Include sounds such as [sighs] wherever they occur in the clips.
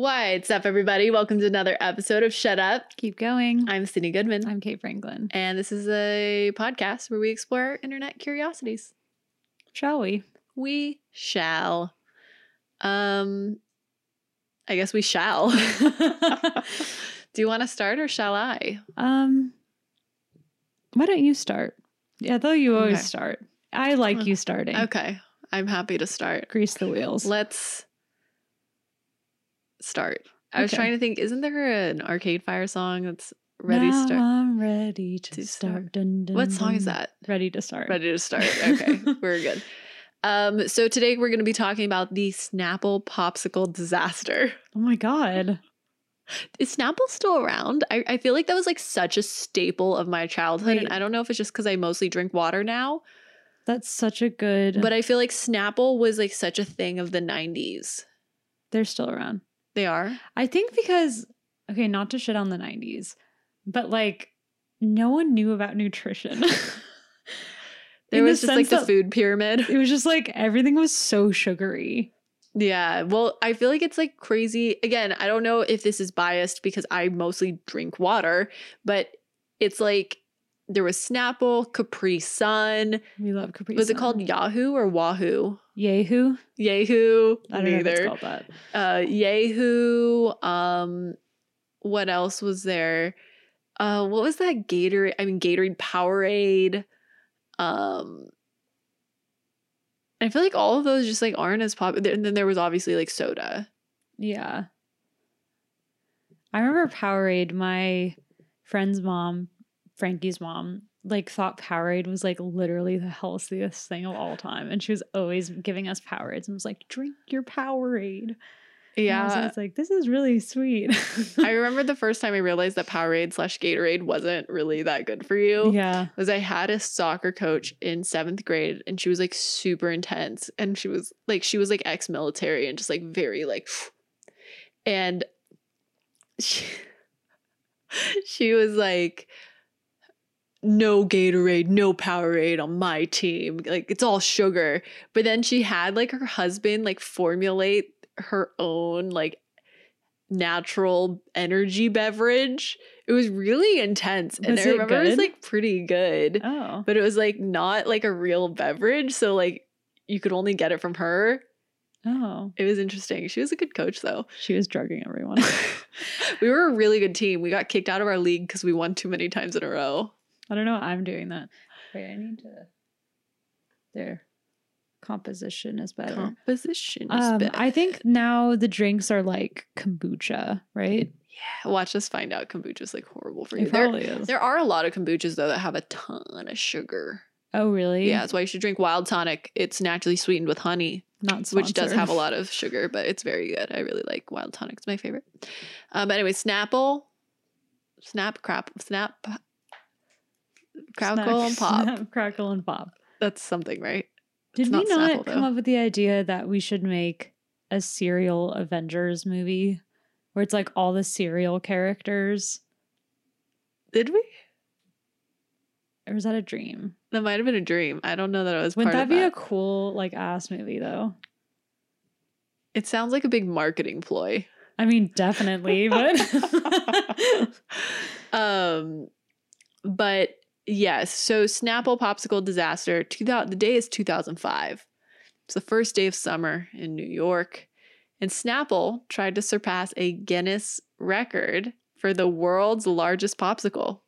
What's up, everybody? Welcome to another episode of Shut Up. Keep going. I'm Sydney Goodman, I'm Kate Franklin. and this is a podcast where we explore internet curiosities. Shall we? We shall. Um, I guess we shall. [laughs] Do you want to start or shall I? um, why don't you start? Yeah, though you always Okay. start. I like you starting. Okay, I'm happy to start. Grease the wheels. Let's start. I was Okay. trying to think, isn't there an Arcade Fire song that's ready to start? I'm ready to, to start. start. Dun, dun, What song is that? Ready to start. Ready to start. [laughs] Okay, we're good. Um, so today we're going to be talking about the Snapple popsicle disaster. Oh my god. Is Snapple still around? I, I feel like that was like such a staple of my childhood, and I don't know if it's just because I mostly drink water now, That's such a good. but I feel like Snapple was like such a thing of the '90s. they're still around. They are. I think because okay, not to shit on the '90s, but like no one knew about nutrition. [laughs] [laughs] There In the was just like the food pyramid. It was just like everything was so sugary. Yeah. Well, I feel like it's like crazy. Again, I don't know if this is biased because I mostly drink water, but it's like there was Snapple, Capri Sun. We love Capri. Sun. Was it called Yahoo or Wahoo? Yahoo? Yahoo. I don't know if Neither. it's called that. uh Yahoo. Um what else was there? Uh what was that Gatorade? I mean Gatorade Powerade. Um I feel like all of those just like aren't as popular. And then there was obviously like soda. Yeah. I remember Powerade, my friend's mom, Frankie's mom, like thought Powerade was like literally the healthiest thing of all time. And she was always giving us Powerades and was like, drink your Powerade. And I was Yeah. like, this is really sweet. I [laughs] remember the first time I realized that Powerade slash Gatorade wasn't really that good for you. yeah. was I had a soccer coach in seventh grade and she was like super intense and she was like she was like ex-military and just like very like and she, [laughs] she was like no Gatorade, no Powerade on my team. Like it's all sugar. But then she had like her husband like formulate her own like natural energy beverage. It was really intense. And Was I it remember it was like pretty good. Oh. But it was like not like a real beverage. So like you could only get it from her. Oh. It was interesting. She was a good coach though. She was drugging everyone. [laughs] we were a really good team. We got kicked out of our league because we won too many times in a row. I don't know. I'm doing that. Wait, I need to. Their composition is better. Composition is Um, better. I think now the drinks are like kombucha, right? Yeah, watch us find out kombucha's like horrible for you. It There, is. there are a lot of kombuchas though that have a ton of sugar. Oh, really? Yeah, that's why you should drink wild tonic. It's naturally sweetened with honey, Not which does have a lot of sugar, but it's very good. I really like wild tonic. It's my favorite. Um, but anyway, Snapple, Snap, crap, Snap, Crackle and Pop. [laughs] Crackle and pop. That's something, right? Did we not Snapple, come though. up with the idea that we should make a cereal Avengers movie where it's like all the cereal characters? Did we? Or was that a dream? That might have been a dream. I don't know that I was Wouldn't that be that. a cool like ass movie though? it sounds like a big marketing ploy. I mean, definitely, but [laughs] um, but yes. So Snapple popsicle disaster. 2000, the day is two thousand five. It's the first day of summer in New York, and Snapple tried to surpass a Guinness record for the world's largest popsicle.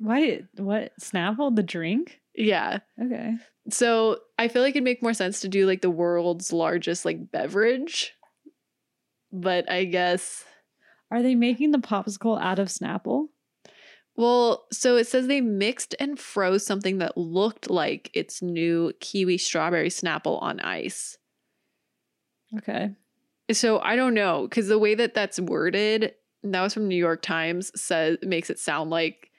why? What Snapple the drink? Yeah. Okay. So I feel like it'd make more sense to do like the world's largest like beverage. But I guess Are they making the popsicle out of Snapple? Well, so it says they mixed and froze something that looked like its new kiwi strawberry Snapple on ice. Okay. So I don't know because the way that that's worded, that was from New York Times, says makes it sound like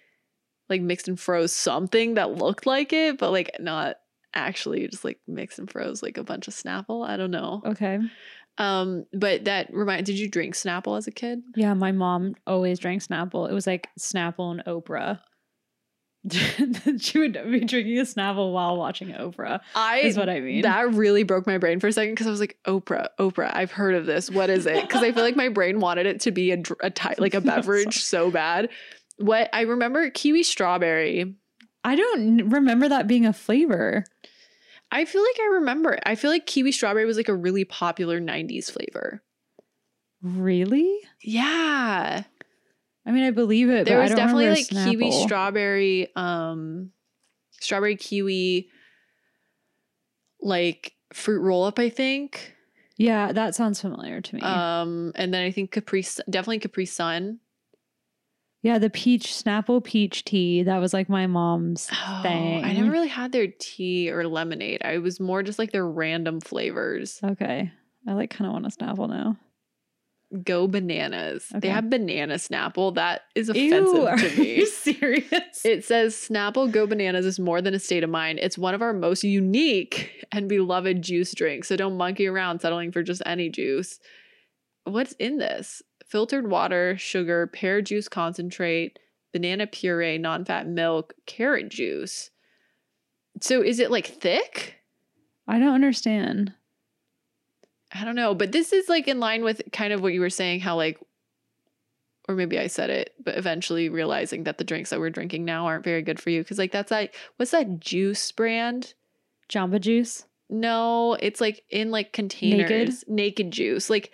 like mixed and froze something that looked like it, but like not actually just like mixed and froze like a bunch of Snapple. I don't know. Okay. Um, but that remind did you drink Snapple as a kid? Yeah, my mom always drank Snapple. It was like Snapple and Oprah. [laughs] she would be drinking a Snapple while watching Oprah. I Is what I mean. that really broke my brain for a second because I was like, Oprah, Oprah, I've heard of this. What is it? Because I feel like my brain wanted it to be a, a ty- like a [laughs] beverage so bad. What I remember, kiwi strawberry. I don't remember that being a flavor. I feel like I remember. it. I feel like kiwi strawberry was like a really popular '90s flavor. Really? Yeah, I mean, I believe it. there but I was definitely like kiwi strawberry, um, strawberry kiwi, like fruit roll up. I think. Yeah, that sounds familiar to me. Um, and then I think Capri, definitely Capri Sun. Yeah, the peach Snapple peach tea. That was like my mom's Oh, thing. I never really had their tea or lemonade. I was more just like their random flavors. Okay, I like kind of want a Snapple now. Go bananas. They have banana Snapple. That is Ew, offensive are to me. you serious? It says Snapple Go Bananas is more than a state of mind. It's one of our most unique and beloved juice drinks. So don't monkey around settling for just any juice. What's in this? Filtered water, sugar, pear juice concentrate, banana puree, non fat milk, carrot juice. So is it like thick? I don't understand. I don't know, but this is like in line with kind of what you were saying, how like, or maybe I said it, but eventually realizing that the drinks that we're drinking now aren't very good for you. Cause like that's like, what's that juice brand? Jamba Juice. No, it's like in like containers, naked, juice. Like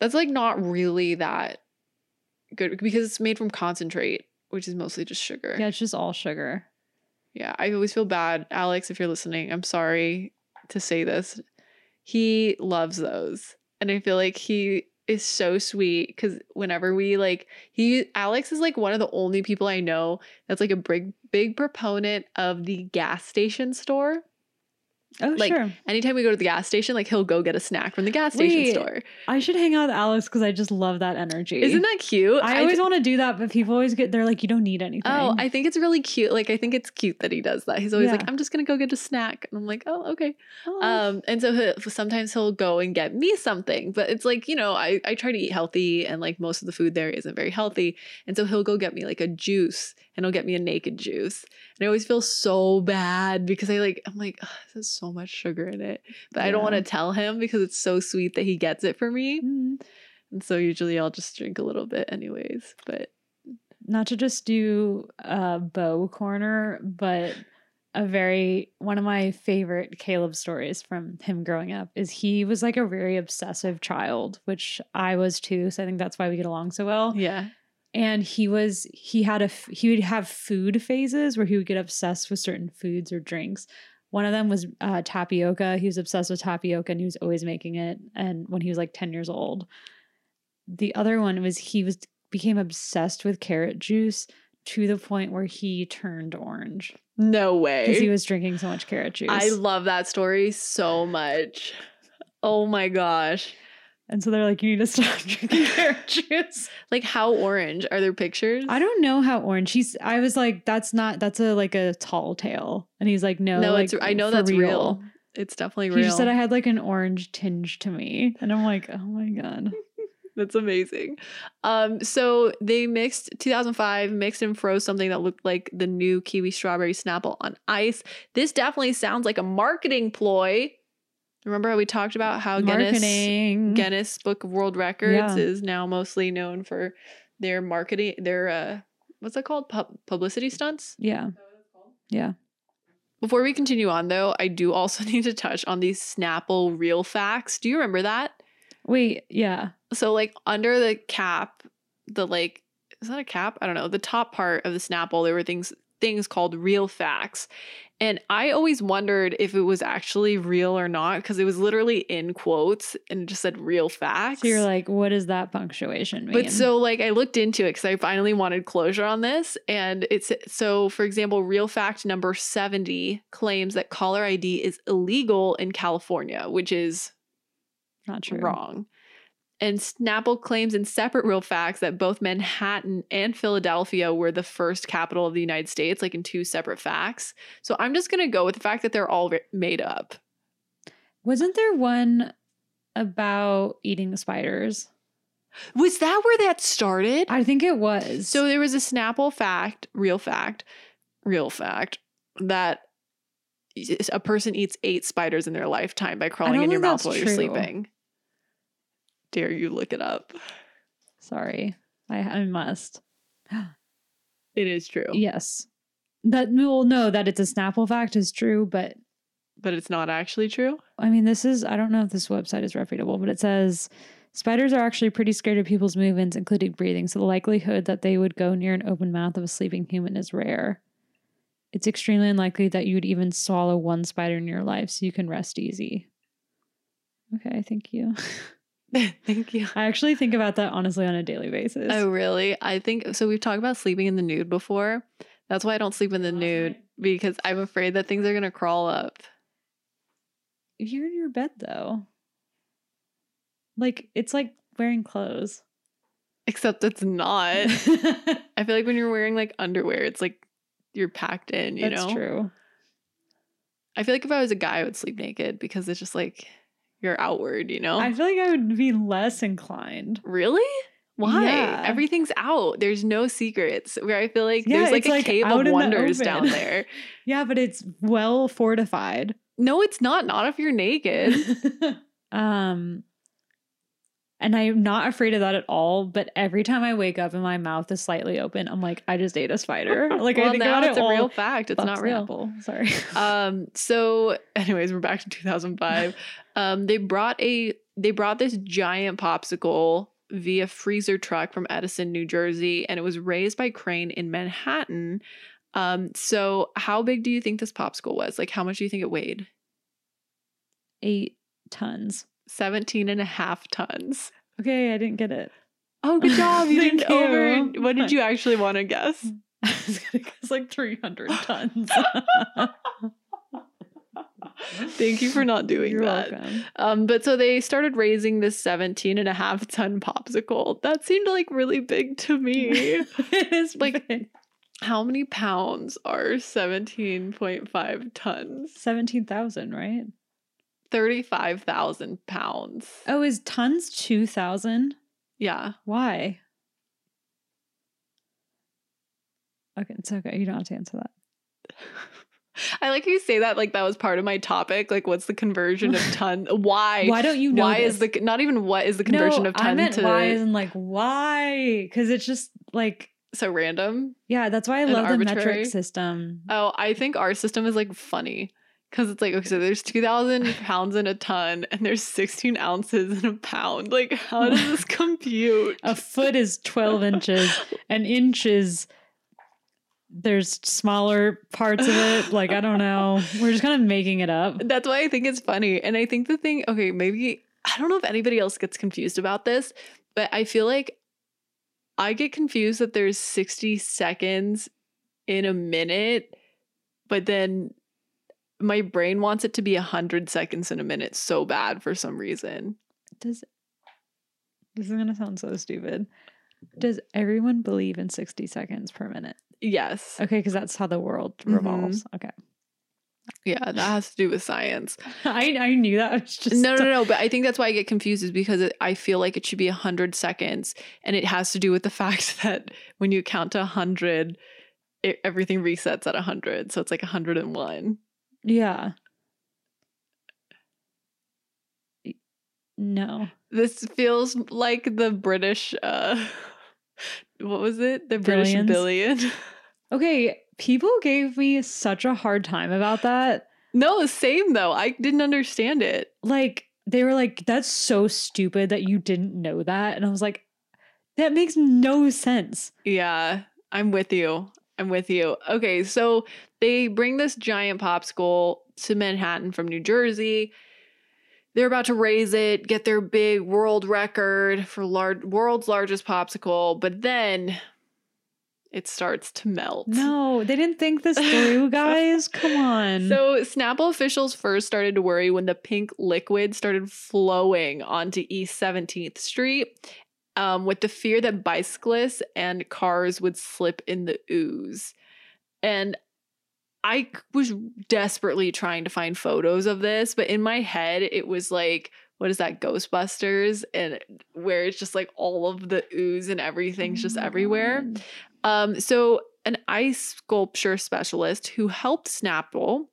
that's like not really that good because it's made from concentrate, which is mostly just sugar. Yeah, it's just all sugar. Yeah, I always feel bad. Alex, if you're listening, I'm sorry to say this. He loves those. And I feel like he is so sweet because whenever we like, he, Alex is like one of the only people I know that's like a big, big proponent of the gas station store. Oh, Like, sure. Anytime we go to the gas station, like he'll go get a snack from the gas station Wait, store. I should hang out with Alex because I just love that energy. Isn't that cute? I always th- want to do that, but people always get they're like, you don't need anything. Oh, I think it's really cute. Like, I think it's cute that he does that. He's always like, I'm just going to go get a snack. And I'm like, oh, okay. Oh. Um, and so he'll, sometimes he'll go and get me something, but it's like, you know, I, I try to eat healthy and like most of the food there isn't very healthy. And so he'll go get me like a juice and he'll get me a naked juice. And I always feel so bad because I like, I'm like, "Ugh, this has so much sugar in it, but I don't want to tell him because it's so sweet that he gets it for me. Mm. And so usually I'll just drink a little bit anyways, but not to just do a bow corner, but a very one of my favorite Caleb stories from him growing up is he was like a very obsessive child, which I was too. So I think that's why we get along so well. yeah. And he was he had a he would have food phases where he would get obsessed with certain foods or drinks. One of them was uh, tapioca. He was obsessed with tapioca and he was always making it. And when he was like ten years old, the other one was he was became obsessed with carrot juice to the point where he turned orange No way. because he was drinking so much carrot juice. I love that story so much. Oh my gosh. And so they're like, you need to stop [laughs] drinking carrot [laughs] juice. Like how orange? Are there pictures? I don't know how orange. He's. I was like, that's not. That's a like a tall tale. And he's like, no, No, like, it's I know that's real. It's definitely real. He just said I had like an orange tinge to me, and I'm like, oh my god. [laughs] That's amazing. Um, so they mixed 2005, mixed and froze something that looked like the new kiwi strawberry Snapple on ice. This definitely sounds like a marketing ploy. Remember how we talked about how Guinness Marketing. Guinness Book of World Records Yeah. is now mostly known for their marketing, their uh, what's that called? Pub- publicity stunts. Yeah. Yeah. Before we continue on, though, I do also [laughs] need to touch on these Snapple real facts. Do you remember that? Wait. Yeah. So, like, under the cap, the like, is that a cap? I don't know. The top part of the Snapple, there were things things called real facts. And I always wondered if it was actually real or not because it was literally in quotes and it just said real facts. So you're like, what does that punctuation mean? But so like I looked into it because I finally wanted closure on this. And it's so for example, real fact number 70 claims that caller ID is illegal in California, which is not true. wrong. And Snapple claims in separate real facts that both Manhattan and Philadelphia were the first capital of the United States, like in two separate facts. So I'm just gonna go with the fact that they're all made up. Wasn't there one about eating the spiders? Was that where that started? I think it was. So there was a Snapple fact, real fact, real fact that a person eats eight spiders in their lifetime by crawling in your mouth while you're sleeping. Dare you look it up? Sorry. I, I must. [gasps] It is true, Yes. That well, no, that it's a Snapple fact is true, but but it's not actually true. I mean, this is, I don't know if this website is reputable, but it says spiders are actually pretty scared of people's movements, including breathing. So the likelihood that they would go near an open mouth of a sleeping human is rare. It's extremely unlikely that you would even swallow one spider in your life, so you can rest easy. Okay, thank you. [laughs] [laughs] Thank you. I actually think about that honestly on a daily basis. Oh, really? I think so. We've talked about sleeping in the nude before. That's why I don't sleep in the nude because I'm afraid that things are going to crawl up. You're in your bed though. Like, it's like wearing clothes. Except it's not. [laughs] I feel like when you're wearing like underwear, it's like you're packed in, you That's know? true. I feel like if I was a guy, I would sleep naked because it's just like you're outward, you know? I feel like I would be less inclined. really? Why? Yeah. Everything's out. There's no secrets. Where I feel like Yeah, there's like a like, cave of wonders down there. [laughs] Yeah, but it's well fortified. No, it's not. Not if you're naked. [laughs] um and I'm not afraid of that at all, but every time I wake up and my mouth is slightly open, I'm like, I just ate a spider. [laughs] Like I think now it's it a real fact. It's not real. Snapple. Sorry. um so anyways we're back to 2005 um they brought a they brought this giant popsicle via freezer truck from edison new jersey and it was raised by crane in manhattan um so how big do you think this popsicle was like how much do you think it weighed Eight tons. 17 and a half tons Okay, I didn't get it. oh good [laughs] job you didn't over what did you actually want to guess [laughs] I was gonna guess like 300 tons. [laughs] [laughs] thank you for not doing You're that. Um, but so they started raising this 17 and a half ton popsicle. That seemed like really big to me. [laughs] it is Like- like How many pounds are 17.5 tons? 17,000, right? 35,000 pounds. Oh, is tons 2,000? Yeah. Why? Okay, it's okay. You don't have to answer that. [laughs] I like you say that like that was part of my topic. Like, what's the conversion of [laughs] ton? Why? Why don't you know Why is the not even what is the conversion no, of ton I meant to why isn't like why? Because it's just like so random? yeah, that's why I And love the metric system. Oh, I think our system is like funny because it's like okay, so there's two thousand [laughs] pounds in a ton, and there's sixteen ounces in a pound. Like, how does this [laughs] compute? A foot is 12 inches, an inch is there's smaller parts of it. Like, I don't know. We're just kind of making it up. That's why I think it's funny, and I think the thing. Okay, maybe I don't know if anybody else gets confused about this, but I feel like I get confused that there's sixty seconds in a minute, but then my brain wants it to be 100 seconds in a minute so bad for some reason. Does this is gonna sound so stupid. Does everyone believe in 60 seconds per minute? Yes. Okay, because that's how the world Mhm. revolves. Okay. Yeah, that has to do with science. [laughs] I, I knew that was just No, no, no. But I think that's why I get confused is because it, I feel like it should be 100 seconds. And it has to do with the [laughs] fact that when you count to 100, it, everything resets at 100. So it's like 101. Yeah. No. This feels like the British, uh, [laughs] what was it? The British Billions? billion. [laughs] Okay, people gave me such a hard time about that. no, same though. I didn't understand it. Like, they were like, that's so stupid that you didn't know that. And I was like, that makes no sense. Yeah, I'm with you. I'm with you. Okay, so they bring this giant popsicle to Manhattan from New Jersey. They're about to raise it, get their big world record for large world's largest popsicle, but then it starts to melt. No, they didn't think this through, [laughs] guys. Come on. So Snapple officials first started to worry when the pink liquid started flowing onto East 17th Street, um, with the fear that bicyclists and cars would slip in the ooze. And I was desperately trying to find photos of this, but in my head it was like, what is that, Ghostbusters? And where it's just like all of the ooze and everything's just everywhere. Um, so an ice sculpture specialist who helped Snapple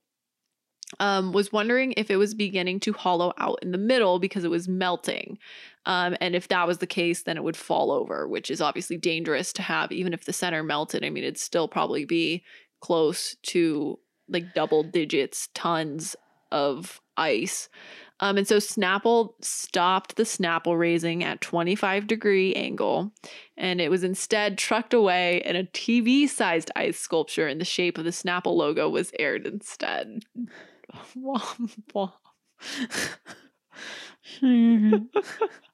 um, was wondering if it was beginning to hollow out in the middle because it was melting. Um, and if that was the case, then it would fall over, which is obviously dangerous to have. Even if the center melted, I mean, it'd still probably be close to like double digits tons of ice. Um, and so Snapple stopped the Snapple raising at 25 degree angle, and it was instead trucked away, and a TV sized ice sculpture in the shape of the Snapple logo was aired instead. [laughs] Womp womp. [laughs] Mm-hmm.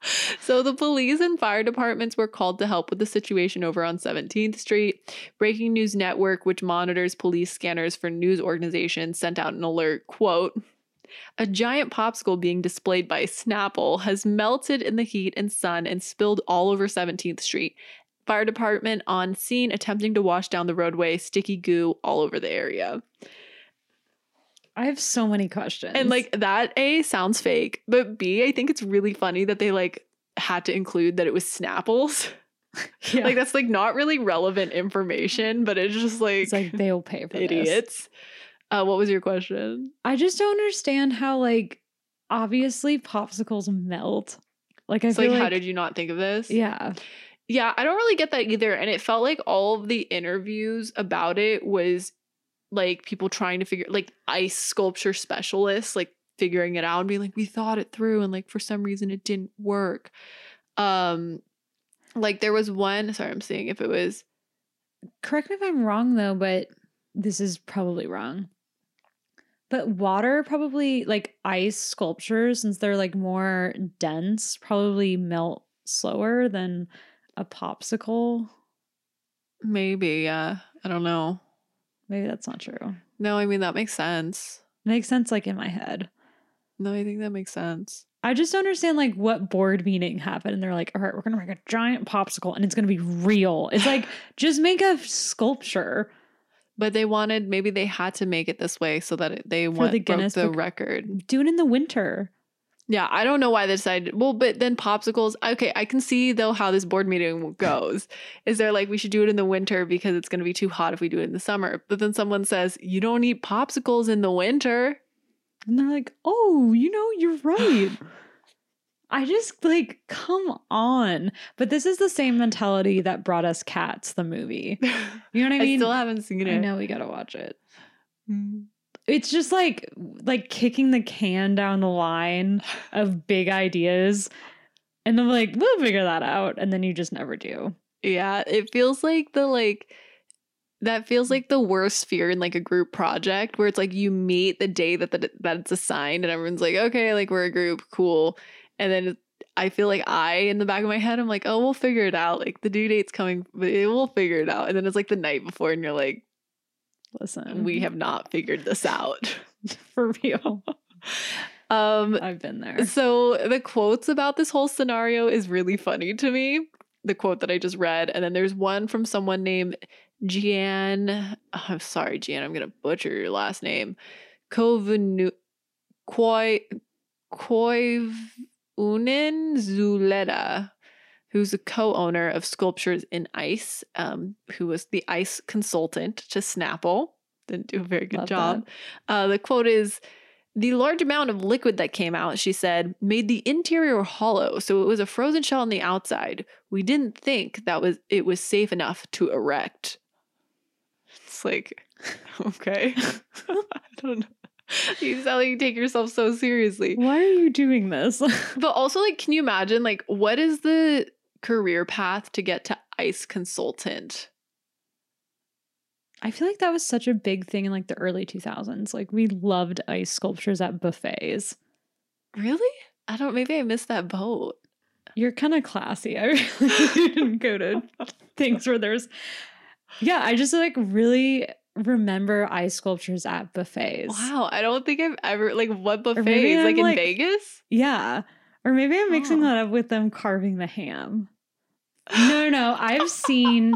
[laughs] so the police and fire departments were called to help with the situation over on 17th Street. Breaking News Network, which monitors police scanners for news organizations, sent out an alert, quote, a giant popsicle being displayed by Snapple has melted in the heat and sun and spilled all over 17th Street. Fire department on scene attempting to wash down the roadway, sticky goo all over the area. I have so many questions. And like that A sounds fake, but B, I think it's really funny that they like had to include that it was Snapples. [laughs] Yeah. Like that's like not really relevant information, but it's just like, it's like they'll pay for this. idiots. Uh, what was your question? I just don't understand how like obviously popsicles melt. Like I feel like, like, how did you not think of this? yeah. Yeah, I don't really get that either. And it felt like all of the interviews about it was like people trying to figure like ice sculpture specialists, like figuring it out and being like, we thought it through and like for some reason it didn't work. Um like there was one, sorry, I'm seeing if it was Correct me if I'm wrong though, but this is probably wrong. But water probably like ice sculptures, since they're like more dense, probably melt slower than a popsicle. maybe, yeah. I don't know. Maybe that's not true. No, I mean that makes sense. Makes sense like in my head. No, I think that makes sense. I just don't understand like what board meeting happened and they're like, all right, we're gonna make a giant popsicle and it's gonna be real. It's like [laughs] just make a sculpture. But they wanted maybe they had to make it this way so that it, they want the broke the Book- record. Do it in the winter. Yeah, I don't know why they decided. Well, but then popsicles. Okay, I can see though how this board meeting goes. Is they're like we should do it in the winter because it's going to be too hot if we do it in the summer. But then someone says you don't eat popsicles in the winter. And they're like, oh, you know, you're right. [sighs] I just like, come on. But this is the same mentality that brought us Cats, the movie. [laughs] You know what I mean? I still haven't seen it. I know we gotta watch it. Mm. It's just like like kicking the can down the line of big ideas. And I'm like, we'll figure that out. And then you just never do. Yeah, it feels like the like that feels like the worst fear in like a group project where it's like you meet the day that the, that it's assigned and everyone's like, okay, like we're a group, cool, and then I feel like I in the back of my head I'm like, oh, we'll figure it out. Like the due date's coming, but we'll figure it out. And then it's like the night before, and you're like, Listen, we have not figured this out. [laughs] for real. Um, I've been there. So the quotes about this whole scenario is really funny to me. The quote that I just read, and then there's one from someone named Gian. oh, I'm sorry, Gian. I'm gonna butcher your last name. Kovenu Koi Koivunen Zuleta, who's a co-owner of Sculptures in Ice, um, who was the ice consultant to Snapple. Didn't do a very good Love job. Uh, the quote is the large amount of liquid that came out, she said, made the interior hollow, so it was a frozen shell on the outside. We didn't think that was it was safe enough to erect. It's like, [laughs] okay. [laughs] I don't know. You sound like you take yourself so seriously. Why are you doing this? [laughs] But also, like, can you imagine, like, what is the career path to get to ice consultant? I feel like that was such a big thing in like the early 2000s. Like we loved ice sculptures at buffets. Really? I don't, maybe I missed that boat. You're kind of classy. I really [laughs] didn't go to [laughs] things where there's Yeah, I just like really remember ice sculptures at buffets. Wow, I don't think I've ever like what buffets like I'm, in like- Vegas. Yeah. Or maybe I'm mixing Oh. that up with them carving the ham. No, no, I've seen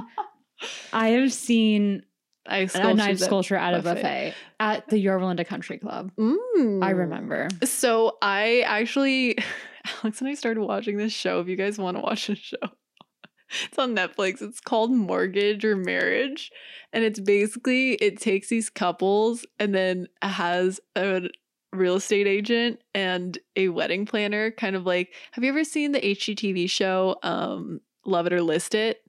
I have seen [laughs] I a knife sculpture at a buffet. buffet at the Yorba Country Club. I Mm. remember. So I actually, [laughs] Alex and I started watching this show. If you guys want to watch this show, [laughs] it's on Netflix. It's called Mortgage or Marriage. And it's basically it takes these couples and then has a real estate agent and a wedding planner kind of like have you ever seen the HGTV show um Love It or List It?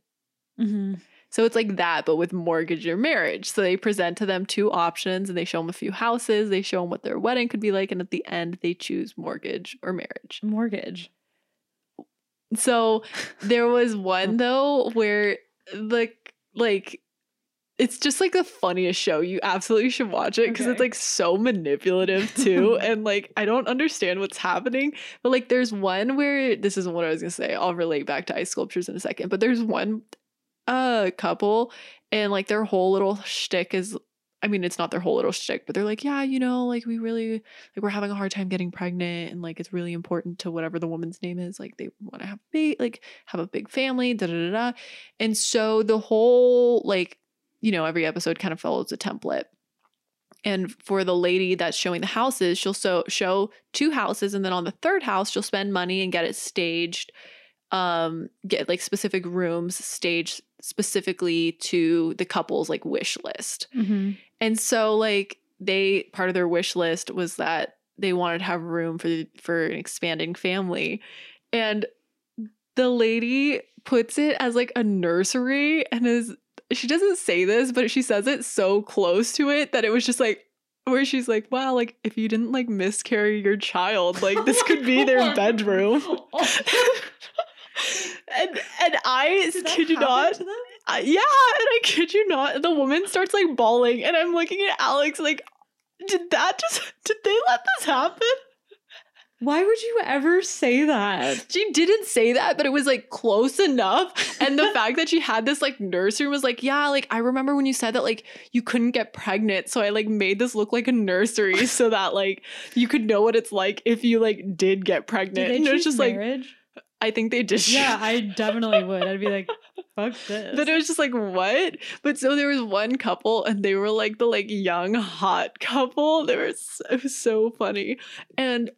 Mhm. So it's like that, but with mortgage or marriage. So they present to them two options and they show them a few houses. They show them what their wedding could be like. And at the end, they choose mortgage or marriage. Mortgage. So there was [laughs] one though where the like it's just like the funniest show. You absolutely should watch it because it's like so manipulative too. [laughs] and like I don't understand what's happening. But like there's one where this isn't what I was gonna say. I'll relate back to ice sculptures in a second. But there's one uh couple and like their whole little shtick is I mean, it's not their whole little shtick, but they're like, yeah, you know, like we really like we're having a hard time getting pregnant, and like it's really important to whatever the woman's name is. Like they want to have ba- like have a big family, da da da da. And so the whole like, you know, every episode kind of follows a template. And for the lady that's showing the houses, she'll so show two houses, and then on the third house, she'll spend money and get it staged, um, get like specific rooms staged specifically to the couple's like wish list. Mhm. And so like they part of their wish list was that they wanted to have room for the, for an expanding family. And the lady puts it as like a nursery and is she doesn't say this, but she says it so close to it that it was just like where she's like, wow, like if you didn't like miscarry your child, like this could be their [laughs] bedroom. and and I Did kid you not, yeah, and I kid you not, the woman starts like bawling, and I'm looking at Alex like, did that just did they let this happen? Why would you ever say that? She didn't say that, but it was like close enough. And the [laughs] fact that she had this like nursery was like, yeah, like I remember when you said that like you couldn't get pregnant, so I like made this look like a nursery [laughs] so that like you could know what it's like if you like did get pregnant. Did they and it was just like marriage? I think they did. yeah, [laughs] I definitely would. I'd be like, fuck this. But it was just like, what? But so there was one couple, and they were like the like young hot couple. They were so, it was so funny, and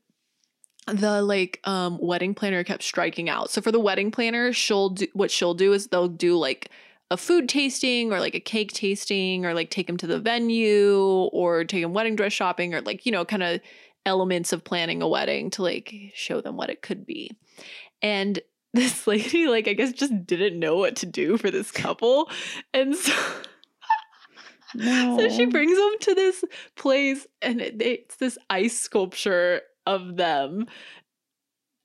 the like um wedding planner kept striking out. So for the wedding planner, she'll do what she'll do is they'll do like a food tasting or like a cake tasting or like take them to the venue or take them wedding dress shopping or like you know kind of elements of planning a wedding to like show them what it could be. And [laughs] this lady, like, I guess just didn't know what to do for this couple. And so, no. [laughs] so she brings them to this place and it, it's this ice sculpture of them.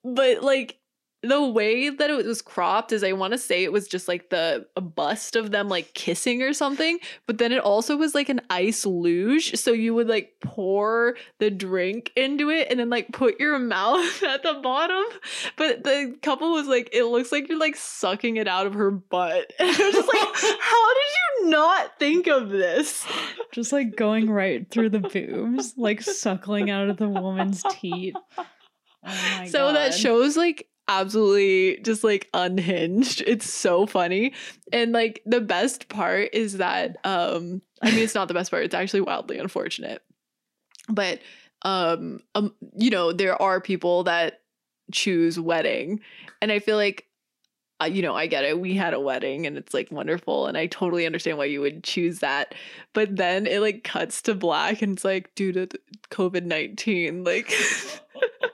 But like the way that it was cropped is I want to say it was just like the a bust of them like kissing or something, but then it also was like an ice luge. So you would like pour the drink into it and then like put your [laughs] mouth at the bottom. But the couple was like, it looks like you're like sucking it out of her butt. [laughs] And I was just like, [laughs] how did you not think of this? just like going right through the boobs, like suckling out of the woman's teeth. Oh my so that shows like absolutely just like unhinged. It's so funny. And like the best part is that um i mean it's not the best part. It's actually wildly unfortunate. But um, um you know there are people that choose wedding. And i feel like uh, you know i get it. We had a wedding and it's like wonderful and i totally understand why you would choose that. But then it like cuts to black and it's like due to covid-19 like [laughs]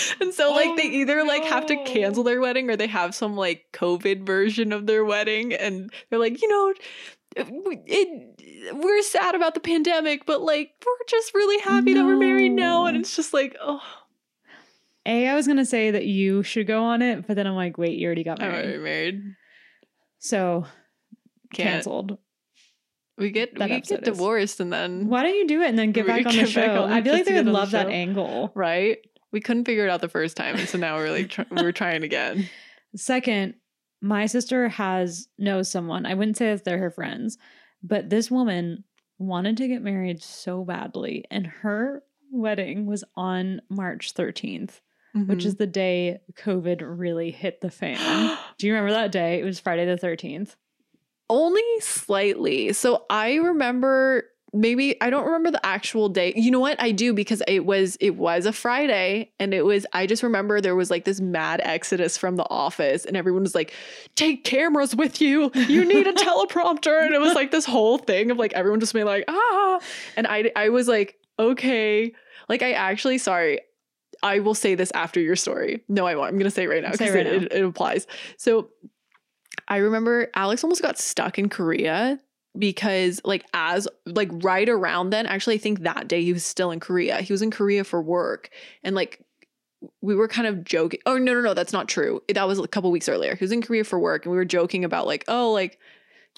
[laughs] and so like they Oh, either like have to cancel their wedding or they have some like covid version of their wedding and they're like you know uh, it, it, we're sad about the pandemic but like we're just really happy that we're married now and it's just like oh A, I was gonna say that you should go on it, but then I'm like, wait, you already got married. already married So can't canceled. we get That we get is. divorced and then Why don't you do it and then get [laughs] We back on the show? on I feel like they would [laughs] on the love that angle. right we couldn't figure it out the first time and so now we're like try- we're trying again Second, my sister has knows someone. I wouldn't say that they're her friends, but this woman wanted to get married so badly, and her wedding was on March 13th, which Mm-hmm. is the day COVID really hit the fan. [gasps] Do you remember that day? It was Friday the 13th. Only slightly. So I remember maybe I don't remember the actual day. You know what? I do because it was it was a Friday and it was I just remember there was like this mad exodus from the office and everyone was like take cameras with you. You need a [laughs] teleprompter and it was like this whole thing of like everyone just being like ah and I I was like okay. Like I actually sorry. I will say this after your story. No, I won't. I'm going to say it right now because right it, it, it applies. So I remember Alex almost got stuck in Korea because like as like right around then actually I think that day he was still in Korea. He was in Korea for work and like we were kind of joking. Oh no no no that's not true. That was a couple weeks earlier. He was in Korea for work and we were joking about like oh like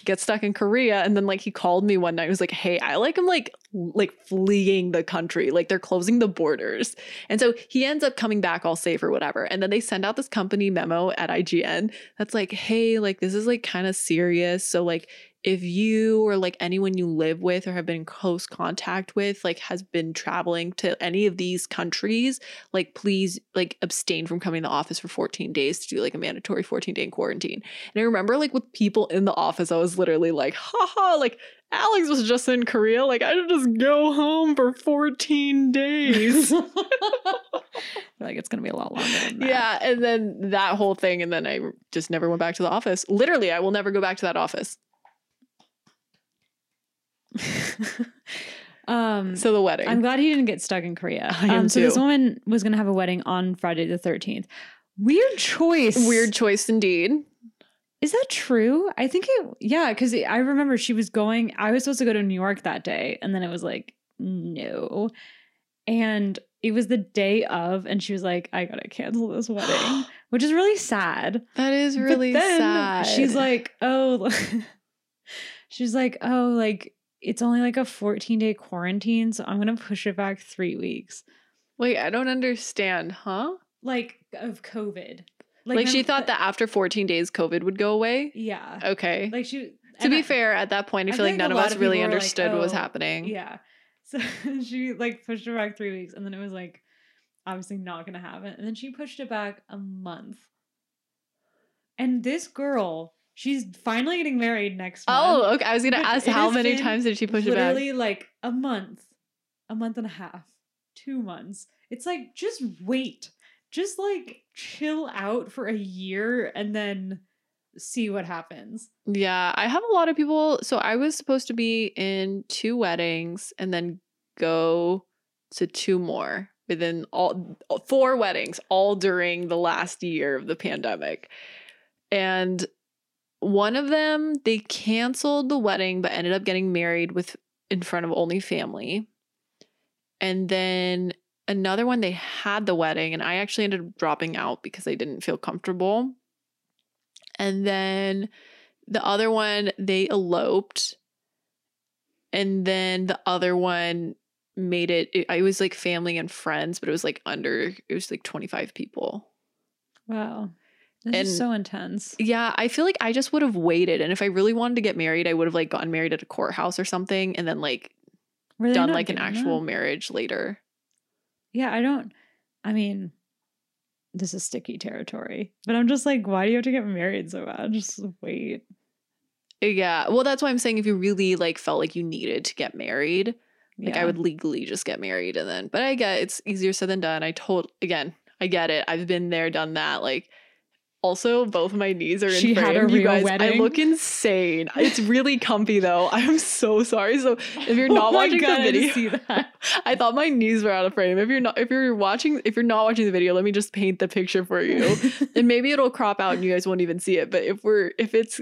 get stuck in Korea and then like he called me one night. He was like, "Hey, I like I'm like like fleeing the country. Like they're closing the borders." And so he ends up coming back all safe or whatever. And then they send out this company memo at IGN that's like, "Hey, like this is like kind of serious. So like if you or like anyone you live with or have been in close contact with like has been traveling to any of these countries like please like abstain from coming to the office for 14 days to do like a mandatory 14 day quarantine. And i remember like with people in the office i was literally like haha like alex was just in korea like i should just go home for 14 days. [laughs] [laughs] Like it's gonna be a lot longer than that. yeah and then that whole thing and then i just never went back to the office. Literally i will never go back to that office [laughs] um so the wedding I'm glad he didn't get stuck in Korea. [laughs] I am um, so this woman was gonna have a wedding on Friday the 13th. Weird choice. weird choice indeed Is that true? I think it, yeah, because I remember she was going, I was supposed to go to New York that day. And then it was like, no. And it was the day of, and she was like, I gotta cancel this [gasps] wedding, which is really sad. that is really then sad She's like, oh, [laughs] she's like, oh, like it's only like a 14 day quarantine. So I'm gonna push it back three weeks. wait i don't understand huh Like of COVID. Like, she mem- thought that after 14 days, COVID would go away. Yeah. Okay. Like she, to be I- fair, at that point, I I feel feel like like none of us of really were like, understood what was "Oh, happening. Yeah. [laughs] So she like pushed it back three weeks and then it was like obviously not gonna happen. And then she pushed it back a month. And this girl, she's finally getting married next oh, month. Oh, okay. I was gonna But ask how many times did she push it back? Literally like a month, a month and a half, two months. It's like just wait. Just like chill out for a year and then see what happens. Yeah, I have a lot of people. So I was supposed to be in two weddings and then go to two more within all four weddings, all during the last year of the pandemic. And one of them, they canceled the wedding but ended up getting married with in front of only family. And then another one, they had the wedding, and I actually ended up dropping out because I didn't feel comfortable. And then the other one, they eloped. And then the other one made it, it, it was like family and friends, but it was like under, it was like 25 people. Wow. This And- is so intense. Yeah, I feel like I just would have waited. And if I really wanted to get married, I would have like gotten married at a courthouse or something and then like done like an actual that? marriage later. Yeah, I don't. I mean, this is sticky territory, but I'm just like, why do you have to get married so bad? Just wait. Yeah. Well, that's why I'm saying if you really like felt like you needed to get married, like I would legally just get married and then but I get it's easier said than done. I told again, I get it. I've been there, done that. Like also both of my knees are in She frame. had a you real guys, I look insane. It's really comfy though. [laughs] I'm so sorry. So if you're [laughs] not Oh watching God, the I video, that. [laughs] I thought my knees were out of frame. If you're not if you're watching if you're not watching the video, let me just paint the picture for you. and maybe it'll crop out and you guys won't even see it. But if we're if it's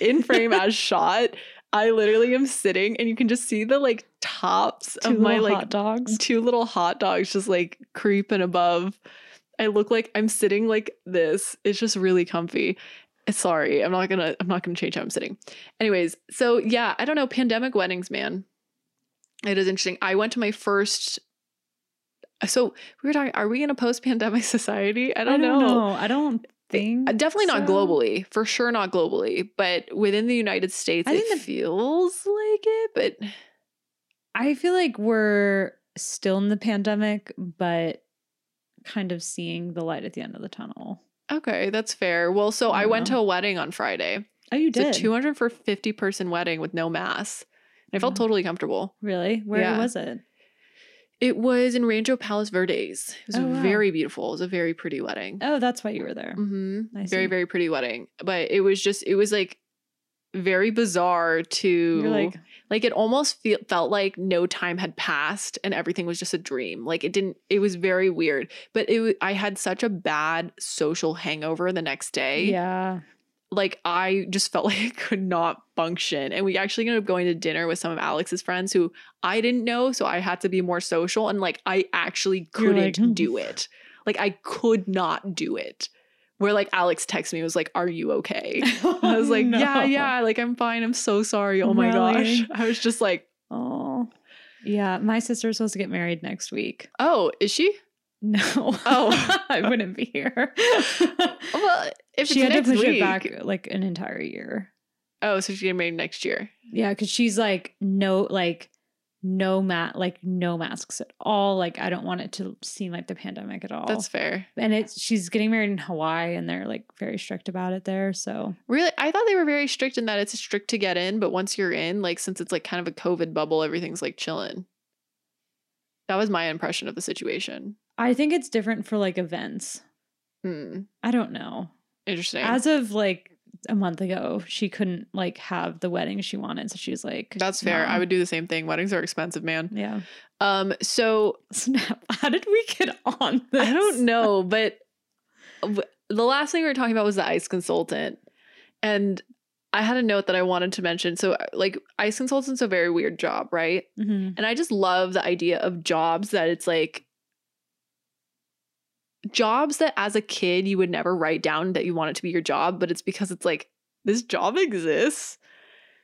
in frame as shot, I literally am sitting and you can just see the like tops Two of my like hot dogs. two little hot dogs just like creeping above. I look like I'm sitting like this. It's just really comfy. Sorry, I'm not gonna I'm not gonna change how I'm sitting. Anyways, so yeah, I don't know, pandemic weddings, man. It is interesting. I went to my first so we were talking, are we in a post-pandemic [laughs] society? I don't, know. I don't think. Uh, Definitely not globally, for sure not globally, but within the United States, I it think the- feels like it. But I feel like we're still in the pandemic, but kind of seeing the light at the end of the tunnel. okay, that's fair. Well, so I went Yeah. to a wedding on Friday. Oh, you It's did. a 250 person wedding with no mass. And I felt Mhm. totally comfortable. Really? Where Yeah. was it? It was in Rancho Palos Verdes. It was Oh, wow. very beautiful. It was a very pretty wedding. Oh, that's why you were there. hmm I Very, very pretty wedding. But it was just, it was like very bizarre to You're like, like it almost feel, felt like no time had passed and everything was just a dream. Like it didn't it was very weird. But it i had such a bad social hangover the next day. Yeah. like i just felt [laughs] like i could not function. And we actually ended up going to dinner with some of alex's friends who i didn't know so i had to be more social. And like i actually couldn't like, hmm. do it. Like i could not do it where like alex texted me was like are you okay [laughs] I was like, oh, yeah, yeah, like I'm fine. I'm so sorry. Oh my Really? gosh. [laughs] I was just like, Oh. Yeah, my sister's supposed to get married next week. oh, is she? No. Oh. [laughs] I wouldn't be here. Well, if she had to push week. it back like an entire year. Oh, so she's getting married next year. Yeah, because she's like no like no mat like no masks at all. Like I don't want it to seem like the pandemic at all. That's fair. and it's she's getting married in Hawaii and they're like very strict about it there. So Really, I thought they were very strict in that it's strict to get in, but once you're in, like since it's like kind of a COVID bubble, everything's like chilling. That was my impression of the situation. I think it's different for like events. Hmm. I don't know. Interesting. As of like a month ago, she couldn't like have the wedding she wanted. So she was like, That's fair. "Nah." I would do the same thing. Weddings are expensive, man. Yeah. Um, so Snap. [laughs] How did we get on this? I don't know, [laughs] but the last thing we were talking about was the ICE consultant. And I had a note that I wanted to mention. So, uh, like, ICE consultant's a very weird job, right? Mhm. And I just love the idea of jobs that it's like jobs that as a kid you would never write down that you want it to be your job, but it's because it's like this job exists.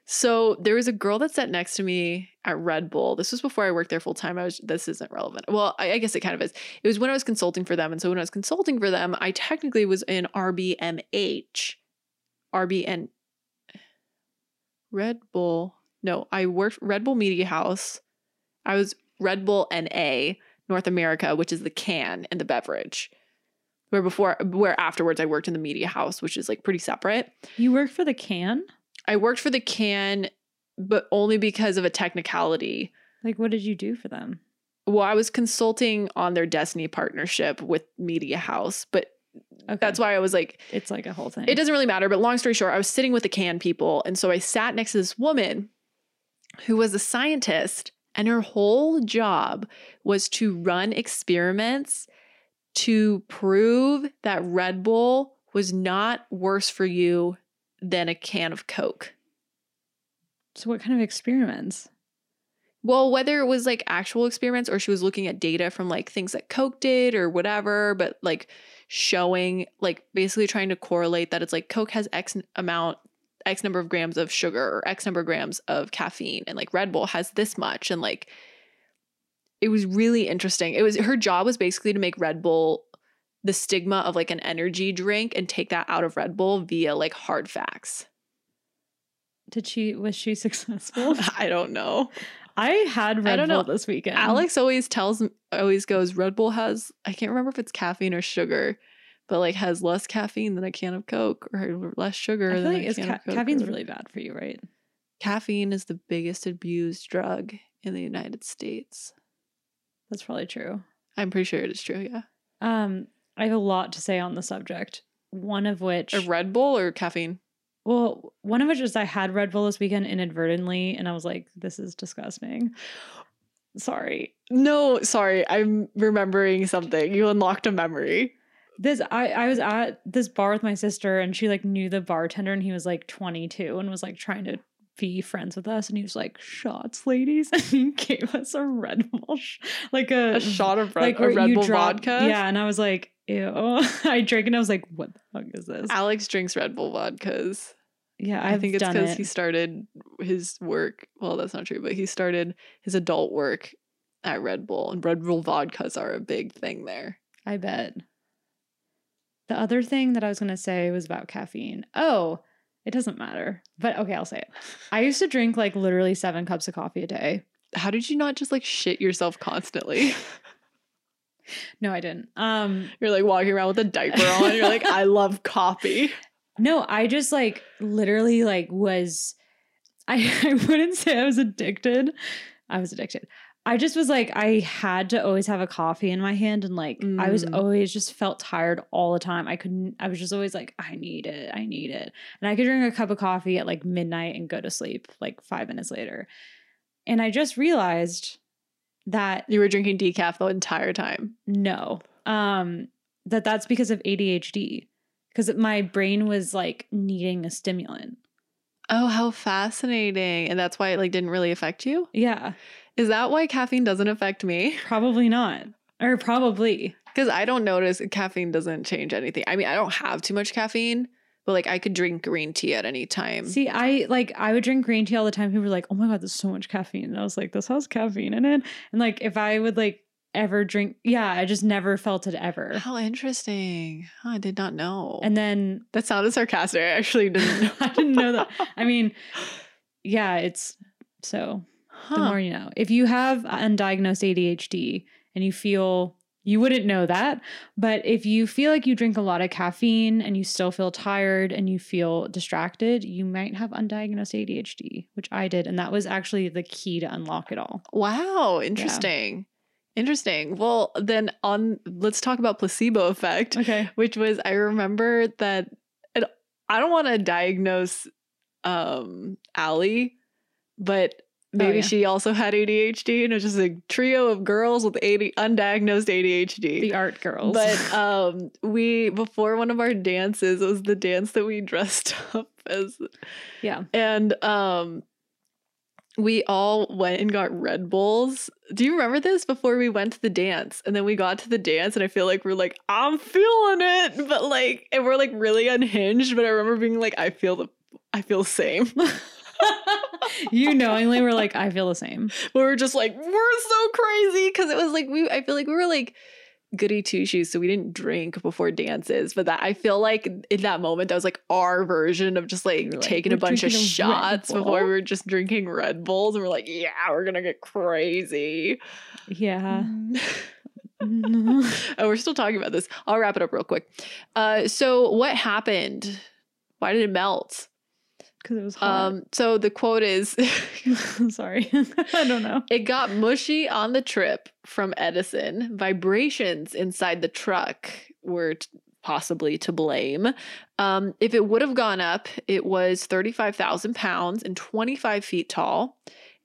So there was a girl that sat next to me at Red Bull. This was before I worked there full time. I was this isn't relevant. Well, I, I guess it kind of is. It was when I was consulting for them. And so when I was consulting for them, I technically was in RBMH. RBN Red Bull. No, I worked Red Bull Media House. I was Red Bull NA North America, which is the can and the beverage. Where before, where afterwards, I worked in the media house, which is like pretty separate. You worked for the can? I worked for the can, but only because of a technicality. Like, what did you do for them? Well, I was consulting on their Destiny partnership with Media House, but Okay. that's why I was like, it's like a whole thing. It doesn't really matter, but long story short, I was sitting with the can people. And so I sat next to this woman who was a scientist, and her whole job was to run experiments to prove that Red Bull was not worse for you than a can of Coke. So, what kind of experiments? Well, whether it was like actual experiments or she was looking at data from like things that Coke did or whatever, but like showing, like basically trying to correlate that it's like Coke has X amount, X number of grams of sugar or X number of grams of caffeine, and like Red Bull has this much. And like it was really interesting. It was her job was basically to make Red Bull the stigma of like an energy drink and take that out of Red Bull via like hard facts. Did she, was she successful? [laughs] I don't know. I had Red don't Bull know. this weekend. Alex always tells me, always goes, Red Bull has, I can't remember if it's caffeine or sugar, but like has less caffeine than a can of Coke or less sugar I feel than like a can ca- of Coke. caffeine's or- really bad for you, right? Caffeine is the biggest abused drug in the United States. That's probably true. I'm pretty sure it is true, yeah. Um, I have a lot to say on the subject. One of which, a Red Bull or caffeine? well, one of which is I had Red Bull this weekend inadvertently, and I was like, "This is disgusting." Sorry. No, sorry. I'm remembering something. You unlocked a memory. This I I was at this bar with my sister, and she like knew the bartender, and he was like 22 and was like trying to be friends with us, and he was like, "Shots, ladies," [laughs] and he gave us a Red Bull, sh- like a, A shot of Red, like a Red Bull drop- vodka? Yeah, and I was like, "Ew!" [laughs] I drank, and I was like, "What the fuck is this?" Alex drinks Red Bull vodkas. Yeah, i I've think it's because it. he started his work. Well, that's not true, but he started his adult work at Red Bull, and Red Bull vodkas are a big thing there. I bet. The other thing that I was going to say was about caffeine. Oh, it doesn't matter. But okay, I'll say it. I used to drink like literally seven cups of coffee a day. How did you not just like shit yourself constantly? [laughs] No, I didn't. Um, You're like walking around with a diaper on. You're like, I [laughs] love coffee. no, I just like literally like was I, [laughs] I wouldn't say I was addicted. I was addicted. I just was like, I had to always have a coffee in my hand. And like, I was Mm. always just felt tired all the time. I couldn't, I was just always like, I need it. I need it. And I could drink a cup of coffee at like midnight and go to sleep like five minutes later. And I just realized that You were drinking decaf the entire time. no, um, that that's because of ADHD. Because my brain was like needing a stimulant. Oh, how fascinating. And that's why it like didn't really affect you? Yeah, Is that why caffeine doesn't affect me? probably not. Or probably. Because I don't notice caffeine doesn't change anything. I mean, I don't have too much caffeine, but like I could drink green tea at any time. See, I like I would drink green tea all the time. People were like, "Oh my god, there's so much caffeine," and I was like, "This has caffeine in it." And like, if I would like ever drink, yeah, I just never felt it ever. How interesting. Huh, I did not know. And then that sounded sarcastic. I actually didn't know. [laughs] I didn't know that. I mean, yeah, it's so the more you know. If you have undiagnosed ADHD and you feel you wouldn't know that, but if you feel like you drink a lot of caffeine and you still feel tired and you feel distracted, you might have undiagnosed ADHD, which I did, and that was actually the key to unlock it all. Wow, interesting. Interesting. Well, then on let's talk about placebo effect, Okay. which was I remember that and I don't want to diagnose um Allie, but maybe yeah. she also had ADHD and it's just a trio of girls with 80 undiagnosed ADHD. The art girls. But [laughs] um we before one of our dances it was the dance that we [laughs] dressed up as yeah. and um we all went and got Red Bulls. Do you remember this before we went to the dance? And then we got to the dance and I feel like we're like, I'm feeling it. But like and we're like really unhinged. But I remember being like, I feel the I feel the same. [laughs] you knowingly were like, I feel the same. [laughs] we were just like, we're so crazy. Cause it was like we I feel like we were like goody two shoes. So we didn't drink before dances. But that I feel like in that moment that was like our version of just like like, taking a bunch of a shots before we were just drinking Red Bulls. And we're like, yeah, we're gonna get crazy. Yeah. [laughs] oh, we're still talking about this. I'll wrap it up real quick. Uh, so what happened? Why did it melt? Because it was hot. Um, so the quote is [laughs] Sorry. [laughs] I don't know. it got mushy on the trip from Edison. Vibrations inside the truck were t- possibly to blame. Um, if it would have gone up, it was 35,000 pounds and 25 feet tall.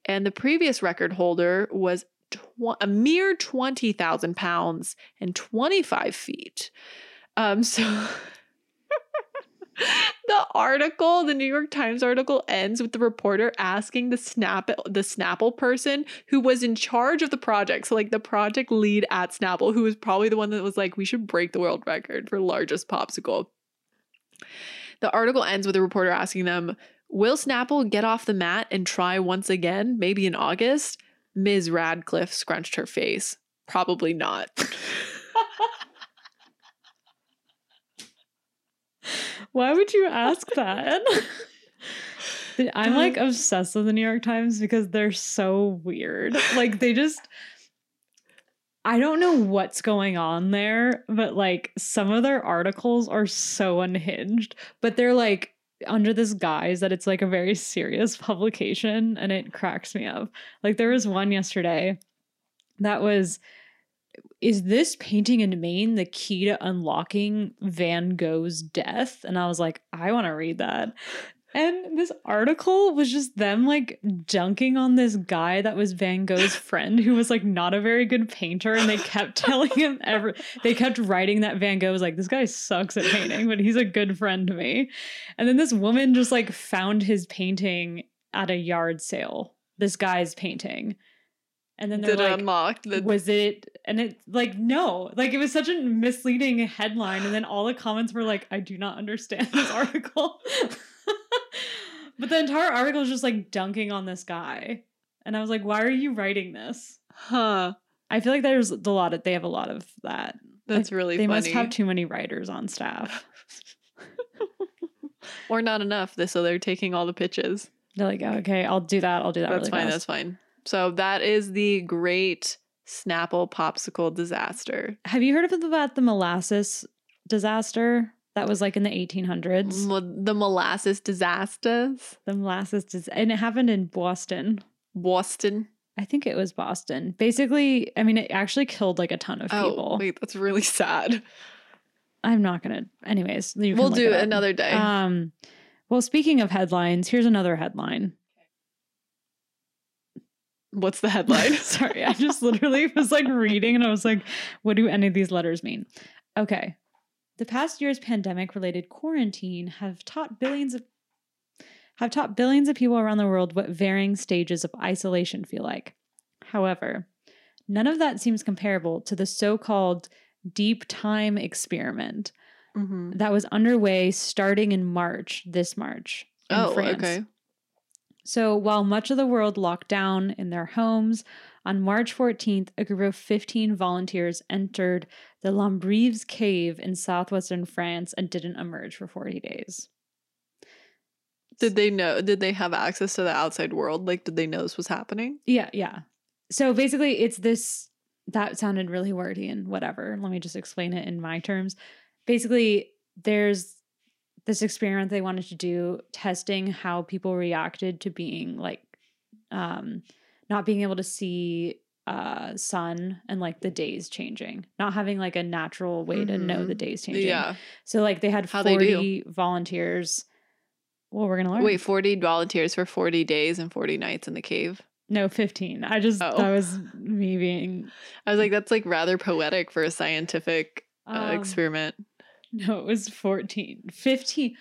And the previous record holder was tw- a mere 20,000 pounds and 25 feet. Um, [laughs] so. The article, the New York Times article ends with the reporter asking the Snap the Snapple person who was in charge of the project. So like the project lead at Snapple, who was probably the one that was like, we should break the world record for largest popsicle. The article ends with the reporter asking them, Will Snapple get off the mat and try once again, maybe in August? Ms. Radcliffe scrunched her face. Probably not. [laughs] Why would you ask [laughs] that? I'm like obsessed with the New York Times because they're so weird. Like they just I don't know what's going on there, but like some of their articles are so unhinged, but they're like under this guise that it's like a very serious [laughs] publication and it cracks me up. Like there was one yesterday that was is this painting in Maine the key to unlocking Van Gogh's death? And I was like, I want to read that. And this article was just them like dunking on this guy that was Van Gogh's [laughs] friend who was like not a very good painter. And they kept [laughs] telling him ever, they kept writing that Van Gogh was like, this guy sucks at painting, but he's a good friend to me. And then this woman just like found his painting at a yard sale, this guy's painting. And then they're Did like, unlock the was it and it like no like it was such a misleading headline and then all the comments were like i do not understand this [laughs] article [laughs] but the entire article is just like dunking on this guy and i was like why are you writing this Huh. i feel like there's a lot of they have a lot of that That's really they funny. must have too many writers on staff [laughs] or not enough, so they're taking all the pitches. they're like okay i'll do that i'll do that That's really fine. fast. That's fine. So that is the great Snapple popsicle disaster. have you heard of about the molasses disaster That was like in the 1800s. Mo- the molasses disasters. The molasses, dis- and it happened in Boston. Boston. I think it was Boston. Basically, I mean, it actually killed like a ton of Oh, people. wait, that's really [laughs] sad. I'm not gonna. Anyways, We'll do it another day. Um, well, speaking of headlines, here's another headline. What's the headline? [laughs] Sorry, I just literally was like reading and I was like, what do any of these letters mean? Okay. The past year's pandemic related quarantine have taught billions of have taught billions of people around the world what varying stages of isolation feel like. However, none of that seems comparable to the so-called deep time experiment Mhm. that was underway starting in March, this March. In Oh, France. okay. So while much of the world locked down in their homes, on March 14th, a group of 15 volunteers entered the Lombrives cave in southwestern France and didn't emerge for 40 days. Did they know? Did they have access to the outside world? Like, did they know this was happening? Yeah, yeah. So basically, it's this that sounded really wordy and whatever. Let me just explain it in my terms. Basically, there's this experiment they wanted to do testing how people reacted to being like um not being able to see uh sun and like the days changing not having like a natural way to know the Mhm. days changing Yeah. so like they had How 40 do. volunteers well we're gonna learn Wait, 40 volunteers for 40 days and 40 nights in the cave. no 15 i just Oh. that was me being I was like, that's like rather poetic for a scientific uh, um, experiment. [laughs] No, it was 14. 15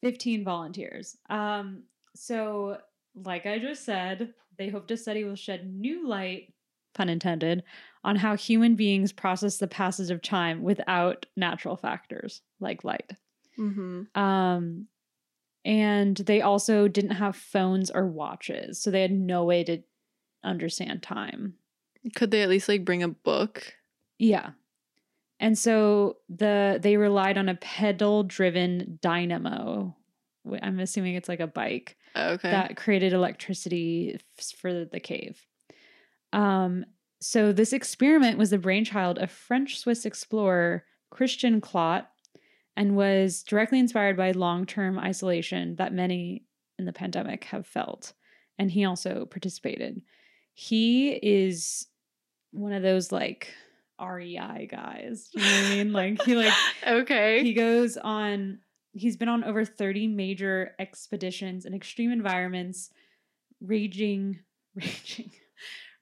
15 volunteers. Um so like I just said, they hope the study will shed new light, pun intended, on how human beings process the passage of time without natural factors like light. Mm-hmm. Um and they also didn't have phones or watches, so they had no way to understand time. Could they at least like bring a book? Yeah. And so the they relied on a pedal driven dynamo. I'm assuming it's like a bike Okay. that created electricity for the cave. Um so this experiment was the brainchild of French Swiss explorer Christian Clot and was directly inspired by long-term isolation that many in the pandemic have felt. And he also participated. He is one of those like REI guys. You know what I mean? Like he like [laughs] okay. he goes on he's been on over 30 major expeditions in extreme environments ranging [laughs] ranging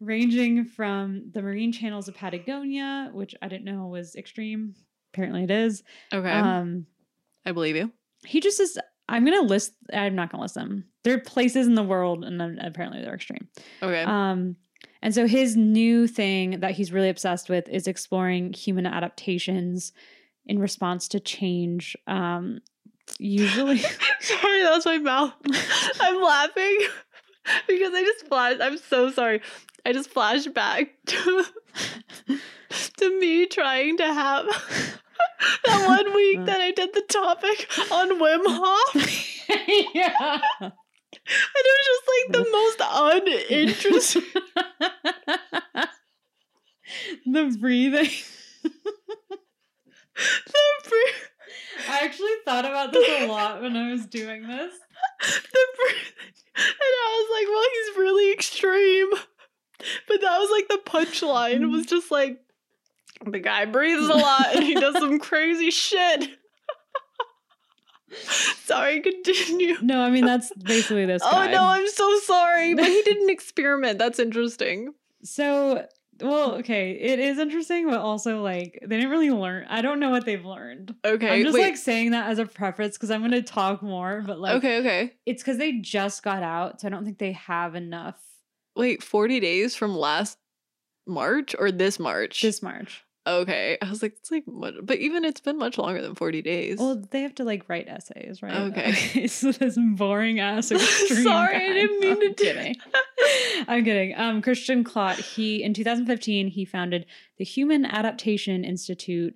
ranging from the marine channels of Patagonia, which I didn't know was extreme. Apparently it is. okay. Um I believe you. he just is I'm gonna list I'm not gonna list them. There are places in the world and then apparently they're extreme. Okay. Um, and so his new thing that he's really obsessed with is exploring human adaptations in response to change. Um, usually, [laughs] sorry, that was my mouth. [laughs] I'm laughing [laughs] because I just flashed. I'm so sorry. I just flashed back to, to me trying to have that one week that I did the topic on Wim Hof. yeah. And it was just like the most uninteresting. [laughs] the breathing. [laughs] the, bre- I actually thought about this a lot when I was doing this. the breathing. And I was like, well, he's really extreme. But that was like the punchline was mm-hmm. just like, the guy breathes a lot and he does some crazy shit. [laughs] Sorry, continue. No, I mean that's basically this. Guy. [laughs] Oh no, I'm so sorry. But he did an experiment. That's interesting. So, well, okay, it is interesting, but also like they didn't really learn. I don't know what they've learned. Okay. I'm just wait. like saying that as a preface because I'm going to talk more, but like okay, okay. it's because they just got out, so I don't think they have enough Wait, 40 days from last March or this March? this March. Okay. I was like, it's like what but even it's been much longer than 40 days. Well, they have to like write essays, right? Okay. [laughs] so this boring ass [laughs] extreme. Sorry, I didn't mean No, to I'm do [laughs] kidding. I'm kidding. Um, Christian Clot, he in 2015 he founded the Human Adaptation Institute,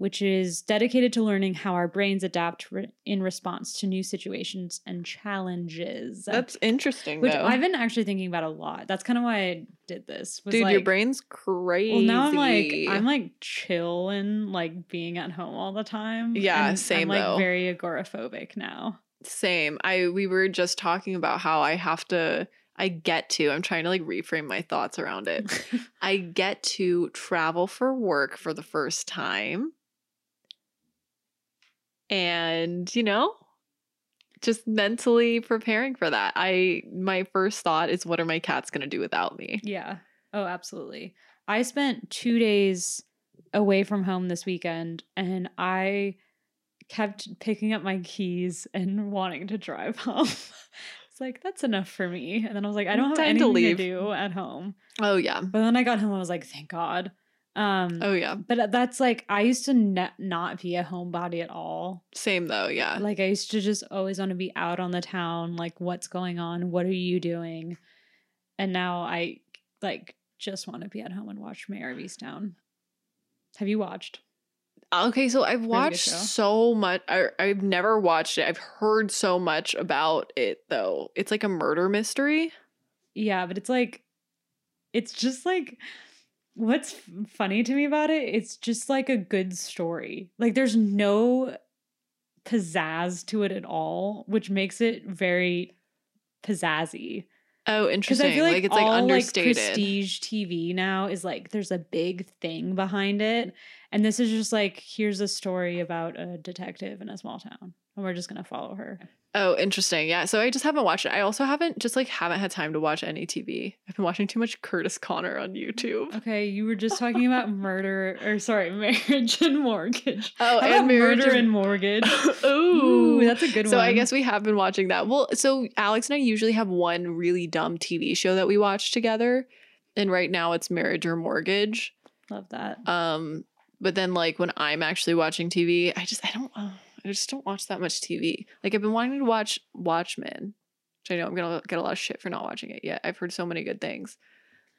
which is dedicated to learning how our brains adapt re- in response to new situations and challenges. That's interesting, which though. I've been actually thinking about a lot. That's kind of why I did this. was Dude, your brain's crazy. Well, now I'm like I'm like chill and like being at home all the time. Yeah, and same I'm like though. very agoraphobic now. Same. I we were just talking about how I have to I get to I'm trying to like reframe my thoughts around it. [laughs] I get to travel for work for the first time. And, you know, just mentally preparing for that. I my first thought is what are my cats going to do without me? Yeah. Oh, absolutely. I spent two days away from home this weekend and I kept picking up my keys and wanting to drive [laughs] home. it's like, that's enough for me. And then I was like, I don't have Time to anything to, leave. do at home. Oh yeah. But then I got home, I was like, thank God. Um, Oh yeah. but that's like, I used to ne- not be a homebody at all. Same though, yeah. Like I used to just always want to be out on the town, like what's going on, what are you doing? And now I like just want to be at home and watch Mare of Easttown. Have you watched? Okay, so I've watched so much. I, I've never watched it. I've heard so much about it, though. It's like a murder mystery. Yeah, but it's like it's just like what's funny to me about it, it's just like a good story. Like there's no pizzazz to it at all, which makes it very pizzazzy. Oh, Because interesting. I feel like, it's all like like understated. prestige TV now is like there's a big thing behind it, and this is just like here's a story about a detective in a small town, and we're just gonna follow her. Oh, interesting. Yeah. So I just haven't watched it. I also haven't just like haven't had time to watch any TV. I've been watching too much Kurtis Conner on YouTube. Okay, you were just talking [laughs] about murder, or sorry, [laughs] marriage and mortgage. Oh, How and about murder and- and mortgage. Ooh, [laughs] Ooh, that's a good so one. So I guess we have been watching that. Well, so Alex and I usually have one really dumb TV show that we watch together, and right now it's Marriage or Mortgage. love that. Um, but then like when I'm actually watching TV, I just I don't uh, I just don't watch that much TV. Like I've been wanting to watch Watchmen, which I know I'm gonna get a lot of shit for not watching it yet. I've heard so many good things,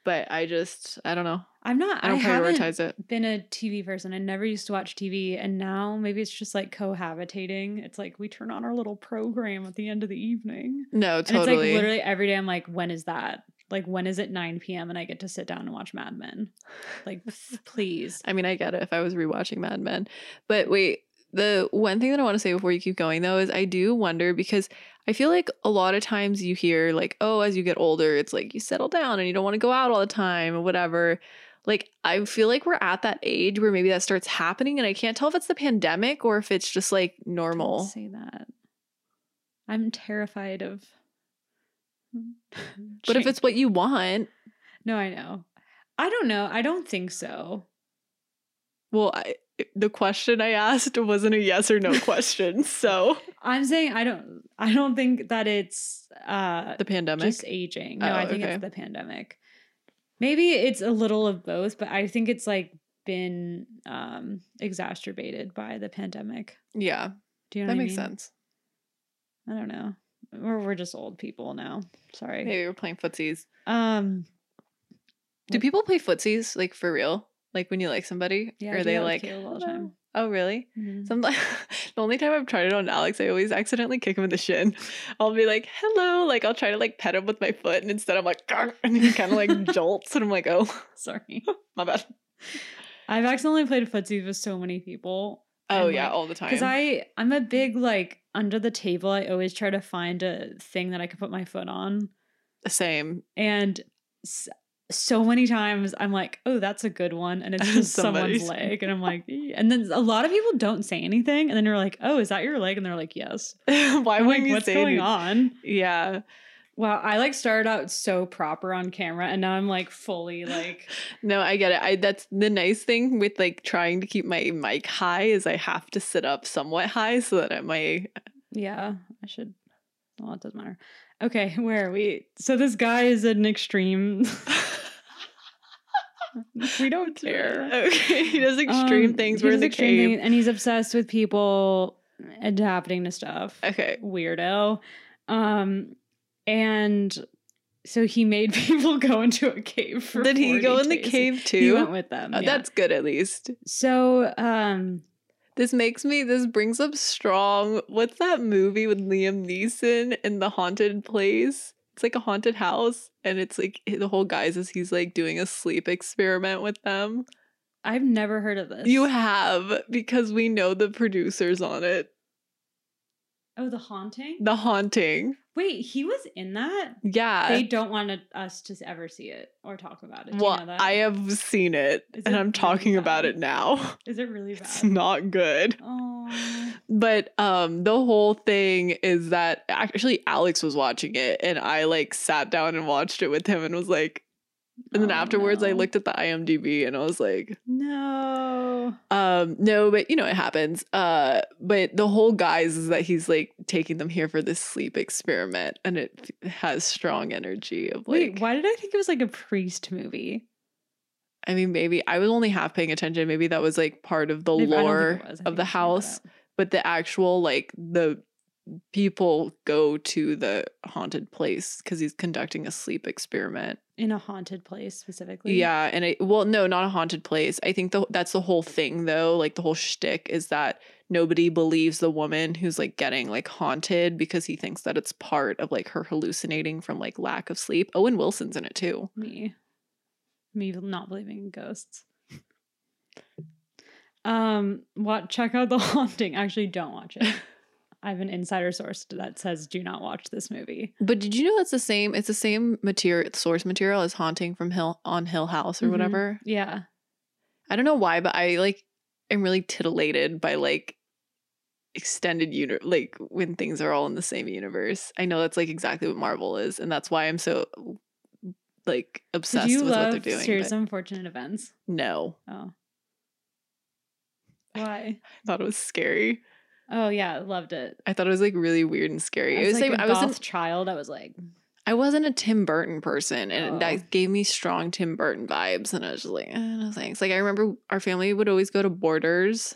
but I just I don't know. I'm not. I don't haven't prioritize it. been a TV person. I never used to watch TV, and now maybe it's just like cohabitating. It's like we turn on our little program at the end of the evening, No, and it's like totally. literally every day. I'm like, when is that? Like, when is it 9 p.m. and I get to sit down and watch Mad Men? Like, [laughs] please. I mean, I get it if I was rewatching Mad Men. But wait, the one thing that I want to say before you keep going though is I do wonder because I feel like a lot of times you hear like, oh, as you get older, it's like you settle down and you don't want to go out all the time or whatever. Like I feel like we're at that age where maybe that starts happening and I can't tell if it's the pandemic or if it's just like Don't normal. say that. I'm terrified of. [laughs] But if it's what you want, no, I know. I don't know. I don't think so. well, I, the question I asked wasn't a yes or no [laughs] question. So I'm saying I don't. I don't think that it's uh the pandemic. just aging. No, Oh, I think okay. it's the pandemic. Maybe it's a little of both, but I think it's like been um exacerbated by the pandemic. yeah, Do you know that what I makes mean? sense. I don't know. Or we're just old people now. Sorry. Maybe we're playing footsies. Um Do people play footsies like for real? Like when you like somebody? Yeah, are they like all the time. [laughs] Oh really? mhm. Some [laughs] the only time I've tried it on Alex, I always accidentally kick him in the shin. [laughs] I'll be like, "Hello," like I'll try to like pet him with my foot, and instead I'm like, "Garr," and he kind of like jolts, and I'm like, "Oh, sorry. my bad." I've accidentally played footsie with so many people. Oh yeah, like, all the time. Because I I'm a big like under the table. I always try to find a thing that I can put my foot on, The Same. and so many times I'm like, oh, that's a good one, and it's [laughs] just someone's leg, and I'm [laughs] like, and then a lot of people don't say anything, and then you're like, oh, is that your leg? And they're like, yes. [laughs] Why I'm wouldn't like, you what's say going any- on? Yeah. Wow, I like started out so proper on camera, and now I'm like fully like, No, I get it. I that's the nice thing with like trying to keep my mic high is I have to sit up somewhat high so that I- my yeah, I should. Well, it doesn't matter. Okay, where are we? So this guy is an extreme. [laughs] we don't care. [laughs] Okay, he does extreme Um, things. he We're in the extreme cave. things, and he's obsessed with people adapting to stuff. Okay. Weirdo. Um, and so he made [laughs] people go into a cave. For Did he go 40 in the days. cave He too? went with them. Oh, yeah. That's good at least. so. Um, This makes me this brings up strong. What's that movie with Liam Neeson in the haunted place? It's like a haunted house and it's like the whole guys is he's like doing a sleep experiment with them. I've never heard of this. You have because we know the producers on it. Oh, the haunting. The haunting. Wait, he was in that. Yeah. They don't want us to ever see it or talk about it. Do well, you know that? I have seen it Is and it I'm really talking about it now. [laughs] Is it really bad? It's not good. Oh, But um the whole thing is that actually Alex was watching it and I like sat down and watched it with him and was like and then Oh, afterwards I looked at the IMDb and I was like No. um no but you know it happens uh but the whole guise is that he's like taking them here for this sleep experiment and it has strong energy of like Wait, why did I think it was like a priest movie? I mean maybe I was only half paying attention maybe that was like part of the Maybe- I don't think lore it was. I of the you made that house but the actual like the people go to the haunted place because he's conducting a sleep experiment. in a haunted place specifically. Yeah, and it well, no, not a haunted place. I think the that's the whole thing though. Like the whole shtick is that nobody believes the woman who's like getting like haunted because he thinks that it's part of like her hallucinating from like lack of sleep. Owen Wilson's in it too. me, me not believing in ghosts. Um, what? Check out the haunting. Actually, don't watch it. [laughs] I have an insider source that says do not watch this movie. But did you know it's the same? It's the same material source material as Haunting from Hill on Hill House or Mhm. whatever. Yeah, I don't know why, but I like am really titillated by like extended uni like when things are all in the same universe. I know that's like exactly what Marvel is, and that's why I'm so like obsessed with what they're doing. Of Unfortunate Events? no, Oh, why? [laughs] I thought it was scary. Oh yeah, loved it. I thought it was like really weird and scary. It was like like, a I wasn't child. I was like, I wasn't a Tim Burton person, and Oh. that gave me strong Tim Burton vibes. And I was just like, eh, no thanks. Like I remember our family would always go to Borders,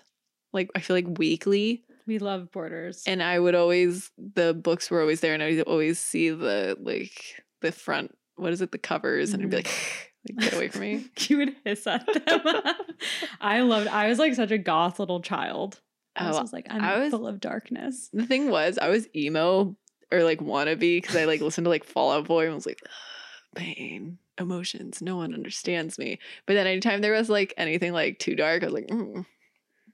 like I feel like weekly. we love Borders. and I would always the books were always there, and I would always see the like the front. What is it? The covers, and I'd be like, [laughs] like get away from me. [laughs] you would hiss at them. [laughs] I loved. I was like such a goth little child. I was Oh, just like, I'm I was- full of darkness. The thing was, I was emo or like wannabe because I like listened to like Fall Out Boy and was like, pain, emotions. No one understands me. But then anytime there was like anything like too dark, I was like, mm,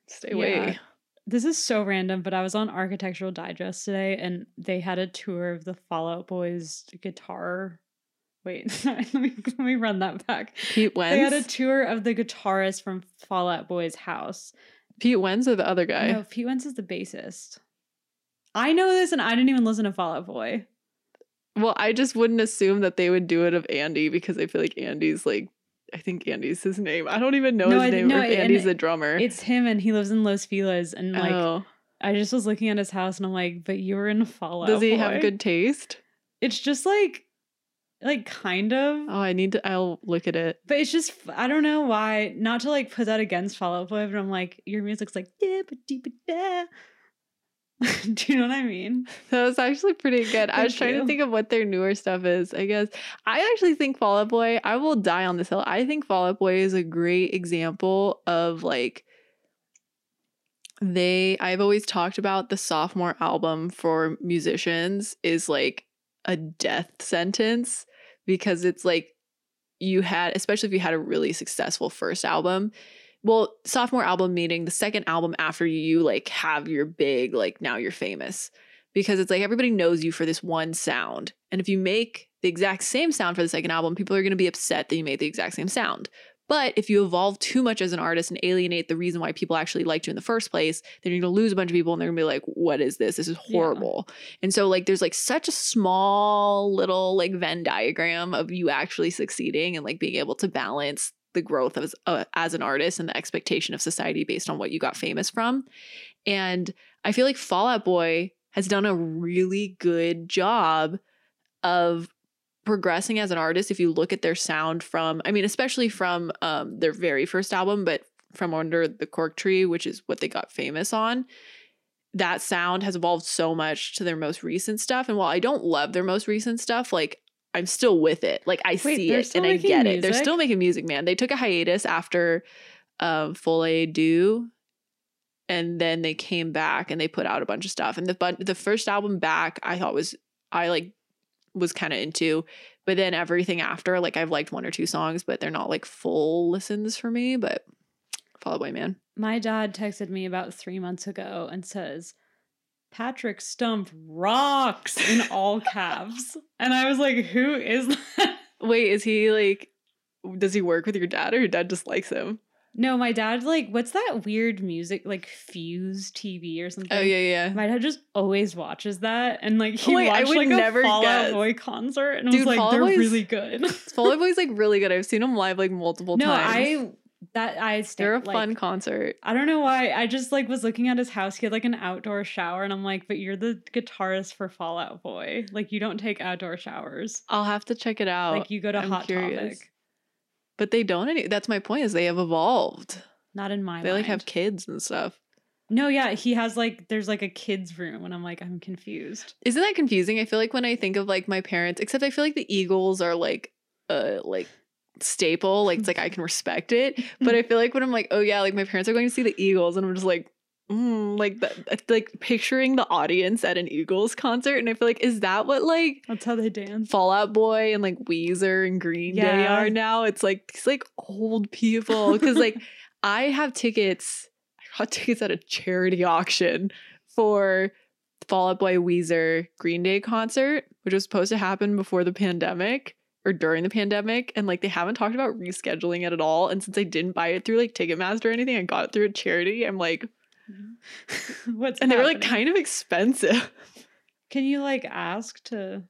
stay away. Yeah. This is so random, but I was on Architectural Digest today, and they had a tour of the Fall Out Boys guitar. Wait, [laughs] let me let me run that back. Pete Wentz. They had a tour of the guitarist from Fall Out Boy's house. Pete Wentz or the other guy? No, Pete Wentz is the bassist. I know this, and I didn't even listen to Fall Out Boy. Well, I just wouldn't assume that they would do it of Andy because I feel like Andy's like, I think Andy's his name. I don't even know No, his I- name no, Andy's the drummer. It's him, and he lives in Los Feliz, and like oh, I just was looking at his house, and I'm like, but you were in Fallout. does he Boy. have good taste? It's just like, like kind of. Oh, I need to. I'll look at it. But it's just I don't know why. Not to like put that against Fall Out Boy, but I'm like your music's like da ba dee ba da. [laughs] Do you know what I mean? [laughs] That was actually pretty good. I was trying you. to think of what their newer stuff is. I guess I actually think Fall Out Boy. I will die on this hill. I think Fall Out Boy is a great example of like they. I've always talked about the sophomore album for musicians is like a death sentence because it's like you had, especially if you had a really successful first album. Well, sophomore album meaning the second album after you like have your big like now you're famous because it's like everybody knows you for this one sound. And if you make the exact same sound for the second album, people are going to be upset that you made the exact same sound. But if you evolve too much as an artist and alienate the reason why people actually liked you in the first place, then you're going to lose a bunch of people and they're going to be like, what is this? This is Yeah. horrible. And so, like, there's like such a small little like Venn diagram of you actually succeeding and like being able to balance the growth as, uh, as an artist and the expectation of society based on what you got famous from. And I feel like Fall Out Boy has done a really good job of progressing as an artist if you look at their sound from i mean especially from um, their very first album but from under the cork tree which is what they got famous on that sound has evolved so much to their most recent stuff. And while i don't love their most recent stuff like i'm still with it. Like i Wait, see it and i get it. They're still making music man. They took a hiatus after um Folie à Deux and then they came back and they put out a bunch of stuff. And the the first album back, I thought was I like was kind of into, but then everything after, like I've liked one or two songs, but they're not like full listens for me. But Fall Out Boy, man, My dad texted me about three months ago and says, Patrick Stump rocks in all caps. [laughs] And I was like, who is that? wait, is he like? Does he work with your dad, or your dad just likes him? No, my dad, like, what's that weird music, like Fuse TV or something? Oh yeah, yeah. My dad just always watches that, and like he Wait, I watched would like never a Fall. Out Boy concert, and Dude, was like, Out they're Boy's- really good. [laughs] Fall Out Boy's like [laughs] really good. I've seen them live like multiple no, times. I that I sta- They're a like, fun concert. I don't know why. I just like was looking at his house. He had like an outdoor shower, and I'm like, but you're the guitarist for Fall Out Boy. Like you don't take outdoor showers. I'll have to check it out. like you go to I'm Hot curious. Topic. But they don't. Any- that's my point. Is they have evolved. Not in my. They like have kids and stuff. No, yeah, he has like there's like a kids room, and I'm like, I'm confused. Isn't that confusing? I feel like when I think of like my parents, except I feel like the Eagles are like uh like staple. Like it's like I can respect it. But [laughs] I feel like when I'm like, oh yeah, like my parents are going to see the Eagles, and I'm just like, mm, like that, like picturing the audience at an Eagles concert, and I feel like is that what like That's how they dance. Fall Out Boy and like Weezer and Green Day are now? It's like these like old people because like [laughs] I have tickets. I got tickets at a charity auction for Fall Out Boy Weezer Green Day concert, which was supposed to happen before the pandemic or during the pandemic. And like they haven't talked about rescheduling it at all. And since I didn't buy it through like Ticketmaster or anything, I got it through a charity. I'm like, Mm-hmm. [laughs] What's and they were like kind of expensive. Can you like ask to?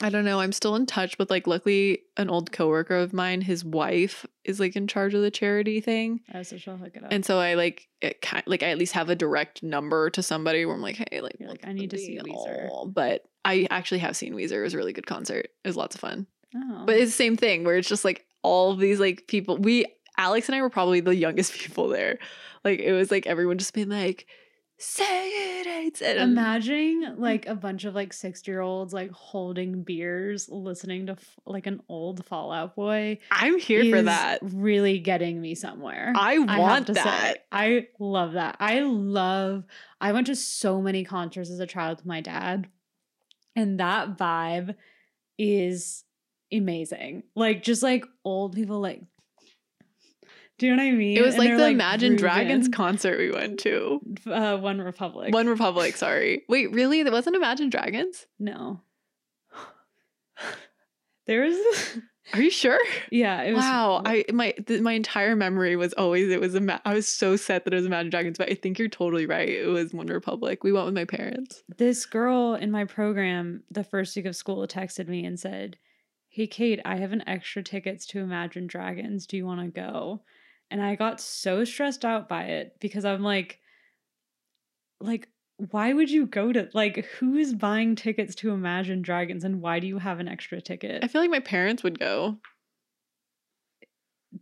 I don't know. I'm still in touch with like luckily an old coworker of mine, his wife is like in charge of the charity thing. Oh, so she'll hook it up. And so I like it kind like I at least have a direct number to somebody where I'm like, hey, like, You're like, I need to see Weezer. But I actually have seen Weezer. It was a really good concert. It was lots of fun. oh. But it's the same thing where it's just like all these like people. We Alex and I were probably the youngest [laughs] people there. Like it was like everyone just being like, say it, ain't it. And Imagining like a bunch of like 60 year olds like holding beers, listening to f- like an old Fall Out Boy. I'm here for that. Really getting me somewhere. I I want to that. say, I love that. I love. I went to so many concerts as a child with my dad, and that vibe is amazing. Like just like old people, like. Do you know what I mean? It was And like the Imagine Dragons concert we went to. uh, One Republic. One Republic, sorry. [laughs] Wait, really? That wasn't Imagine Dragons? No. There was. Are you sure? yeah, it was. wow, I my th- my entire memory was always it was ima- I was so set that it was Imagine Dragons, but I think you're totally right. It was One Republic. We went with my parents. this girl in my program the first week of school texted me and said hey kate i have an extra tickets to imagine dragons do you want to go and i got so stressed out by it because i'm like like why would you go to like who's buying tickets to imagine dragons and why do you have an extra ticket? I feel like my parents would go.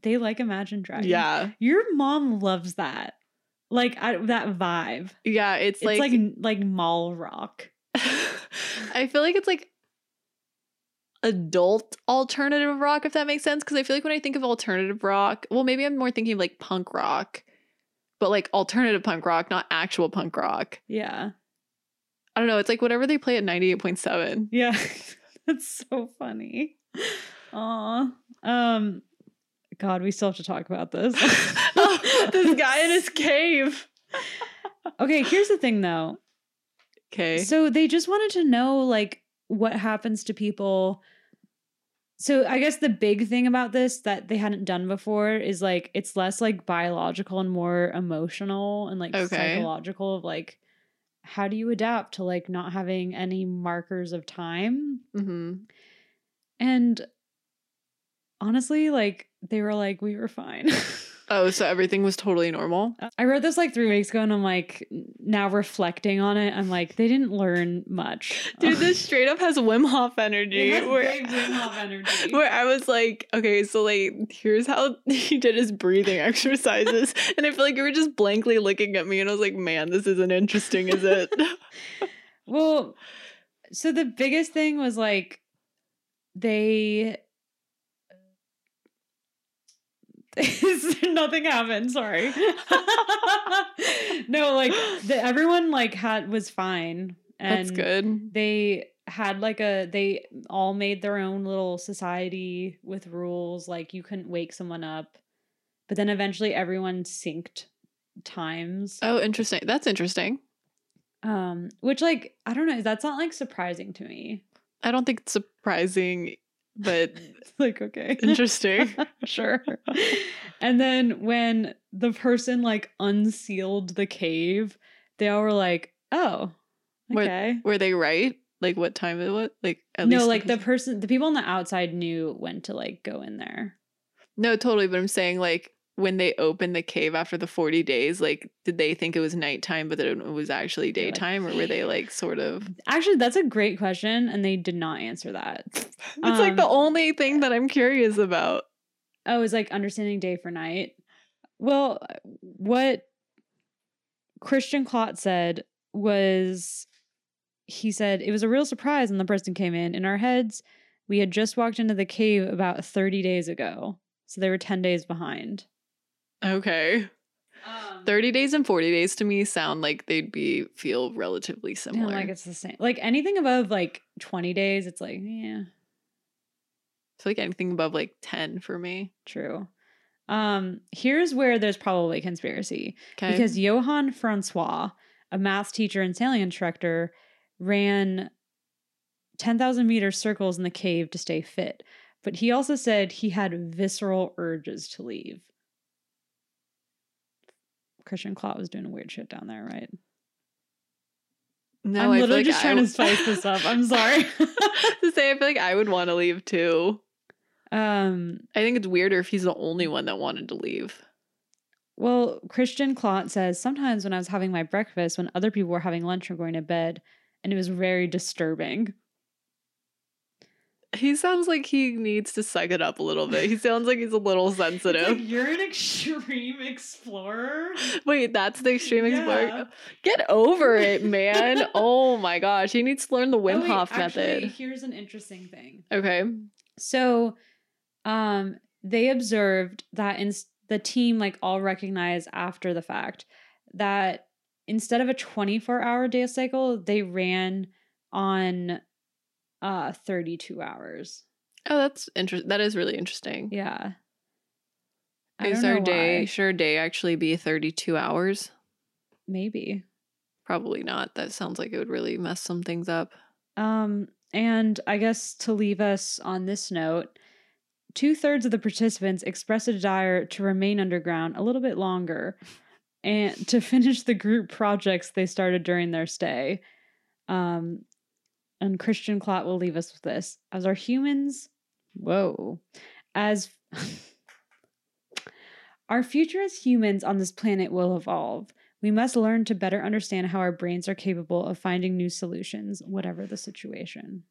they like imagine dragons. Yeah, your mom loves that. Like I, that vibe. Yeah. It's, it's like, like like mall rock. [laughs] I feel like it's like adult alternative rock, if that makes sense. Because I feel like when I think of alternative rock, well, maybe I'm more thinking of like punk rock, but like alternative punk rock, not actual punk rock. yeah I don't know. It's like whatever they play at 98.7. Yeah, [laughs] that's so funny. Aw. Um, God, we still have to talk about this. oh, [laughs] [laughs] this guy in his cave. okay, here's the thing though. Okay. So they just wanted to know like what happens to people. So I guess the big thing about this that they hadn't done before is like it's less like biological and more emotional and like Okay. psychological of like how do you adapt to like not having any markers of time hmm And honestly, like they were like, we were fine. [laughs] Oh, so everything was totally normal. I wrote this like three weeks ago, and I'm like, now reflecting on it, I'm like, they didn't learn much. [laughs] Dude, this straight up has Wim Hof energy. It has where, Wim Hof energy. [laughs] where I was like, okay, so like, here's how [laughs] he did his breathing exercises. and I feel like you were just blankly looking at me, and I was like, man, this isn't interesting, is it? well, so the biggest thing was like they [laughs] nothing happened. Sorry. [laughs] no, like the, everyone like had was fine, and That's good. they had like a they all made their own little society with rules like you couldn't wake someone up but then eventually everyone synced times Oh, interesting. That's interesting. um which like i don't know that's not like surprising to me I don't think it's surprising, but [laughs] like okay interesting. [laughs] sure and then when the person like unsealed the cave they all were like oh Were- okay Were they right? Like what time it was? Like at no least like the person the people on the outside knew when to like go in there No, totally. But I'm saying like when they opened the cave after the 40 days, like did they think it was nighttime, but that it was actually daytime, or were they like sort of? Actually, that's a great question, and they did not answer that. [laughs] It's like the Um, only thing that I'm curious about. Oh, it's like understanding day for night. Well, what Christian Clot said was he said it was a real surprise when the person came in. In our heads, we had just walked into the cave about 30 days ago. So they were 10 days behind. Okay. 30 days and 40 days to me sound like they'd be feel relatively Yeah, similar. like it's the same. Like anything above like 20 days, it's like, yeah. I feel like anything above like 10 for me. True. Um, here's where there's probably conspiracy Okay. because Johann Francois, a math teacher and sailing instructor, ran 10,000 meter circles in the cave to stay fit. But he also said he had visceral urges to leave. Christian Clot was doing weird shit down there, right? no, I'm I literally like just I trying to spice this up. I'm [laughs] sorry. [laughs] to say, I feel like I would want to leave too. um, I think it's weirder if he's the only one that wanted to leave. Well, Christian Clot says sometimes when I was having my breakfast, when other people were having lunch or going to bed, and it was very disturbing. He sounds like he needs to suck it up a little bit. He sounds like he's a little [laughs] sensitive. you're an extreme explorer. Wait, that's the extreme Yeah. explorer. Get over it, [laughs] man. oh my gosh. He needs to learn the Wim Oh, wait, Hof actually, method. Here's an interesting thing. Okay. So, um, they observed that in the team, like all recognized after the fact, that instead of a 24 hour day cycle, they ran on uh 32 hours. Oh, that's interesting. That is really interesting. Yeah. Is our day, should our day actually be 32 hours? Maybe. Probably not. That sounds like it would really mess some things up. Um, and I guess to leave us on this note, two thirds of the participants expressed a desire to remain underground a little bit longer and to finish the group projects they started during their stay. Um, and Christian Clot will leave us with this. As our humans, whoa, as [laughs] our future as humans on this planet will evolve. We must learn to better understand how our brains are capable of finding new solutions, whatever the situation.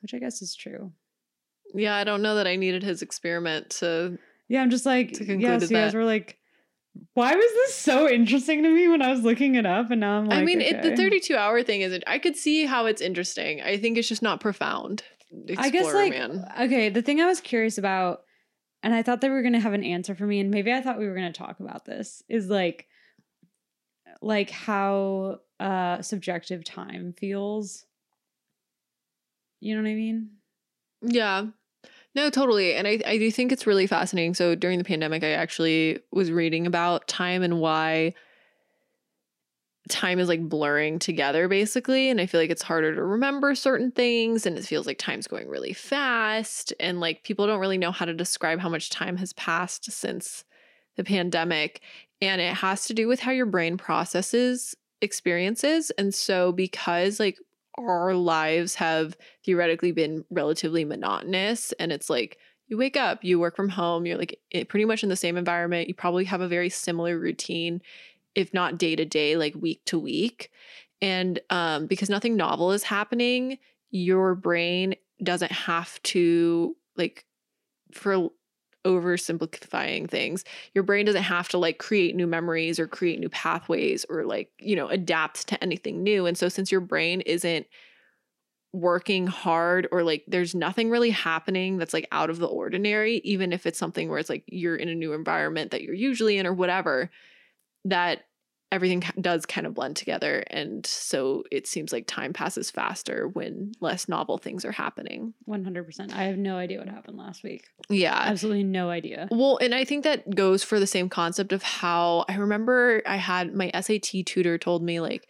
Which I guess is true. Yeah, I don't know that I needed his experiment to. Yeah, I'm just like, yeah, conclude so you guys were like, why was this so interesting to me when I was looking it up? And now I'm like, I mean, it, the 32 hour thing isn't. I could see how it's interesting. I think it's just not profound. I guess Explorer like man. okay, the thing I was curious about, and I thought they were gonna have an answer for me, and maybe I thought we were gonna talk about this, is like like how uh subjective time feels. You know what I mean? Yeah. No, totally. And I, I do think it's really fascinating. So during the pandemic, I actually was reading about time and why time is like blurring together, basically. And I feel like it's harder to remember certain things and it feels like time's going really fast. And like people don't really know how to describe how much time has passed since the pandemic. And it has to do with how your brain processes experiences. And so, because like our lives have theoretically been relatively monotonous and it's like you wake up you work from home you're like pretty much in the same environment you probably have a very similar routine if not day to day like week to week and um, because nothing novel is happening your brain doesn't have to like for oversimplifying things. Your brain doesn't have to like create new memories or create new pathways or like you know adapt to anything new. And so since your brain isn't working hard or like there's nothing really happening that's like out of the ordinary, even if it's something where it's like you're in a new environment that you're usually in or whatever, that everything does kind of blend together. And so it seems like time passes faster when less novel things are happening. 100%. I have no idea what happened last week. Yeah. Absolutely no idea. Well, and I think that goes for the same concept of how I remember I had my SAT tutor told me like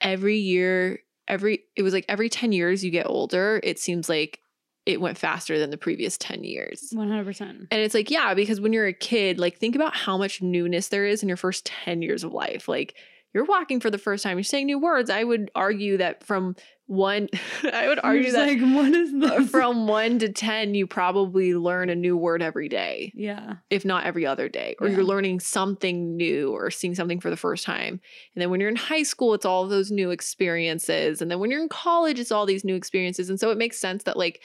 every year, every it was like every 10 years you get older, it seems like it went faster than the previous 10 years. 100%. And it's like, yeah, because when you're a kid, like think about how much newness there is in your first 10 years of life. Like you're walking for the first time, you're saying new words. I would argue that from one, [laughs] I would argue that like, what is [laughs] this? from one to 10, you probably learn a new word every day yeah. if not every other day, or Yeah. you're learning something new or seeing something for the first time. And then when you're in high school, it's all of those new experiences. And then when you're in college, it's all these new experiences. And so it makes sense that, like,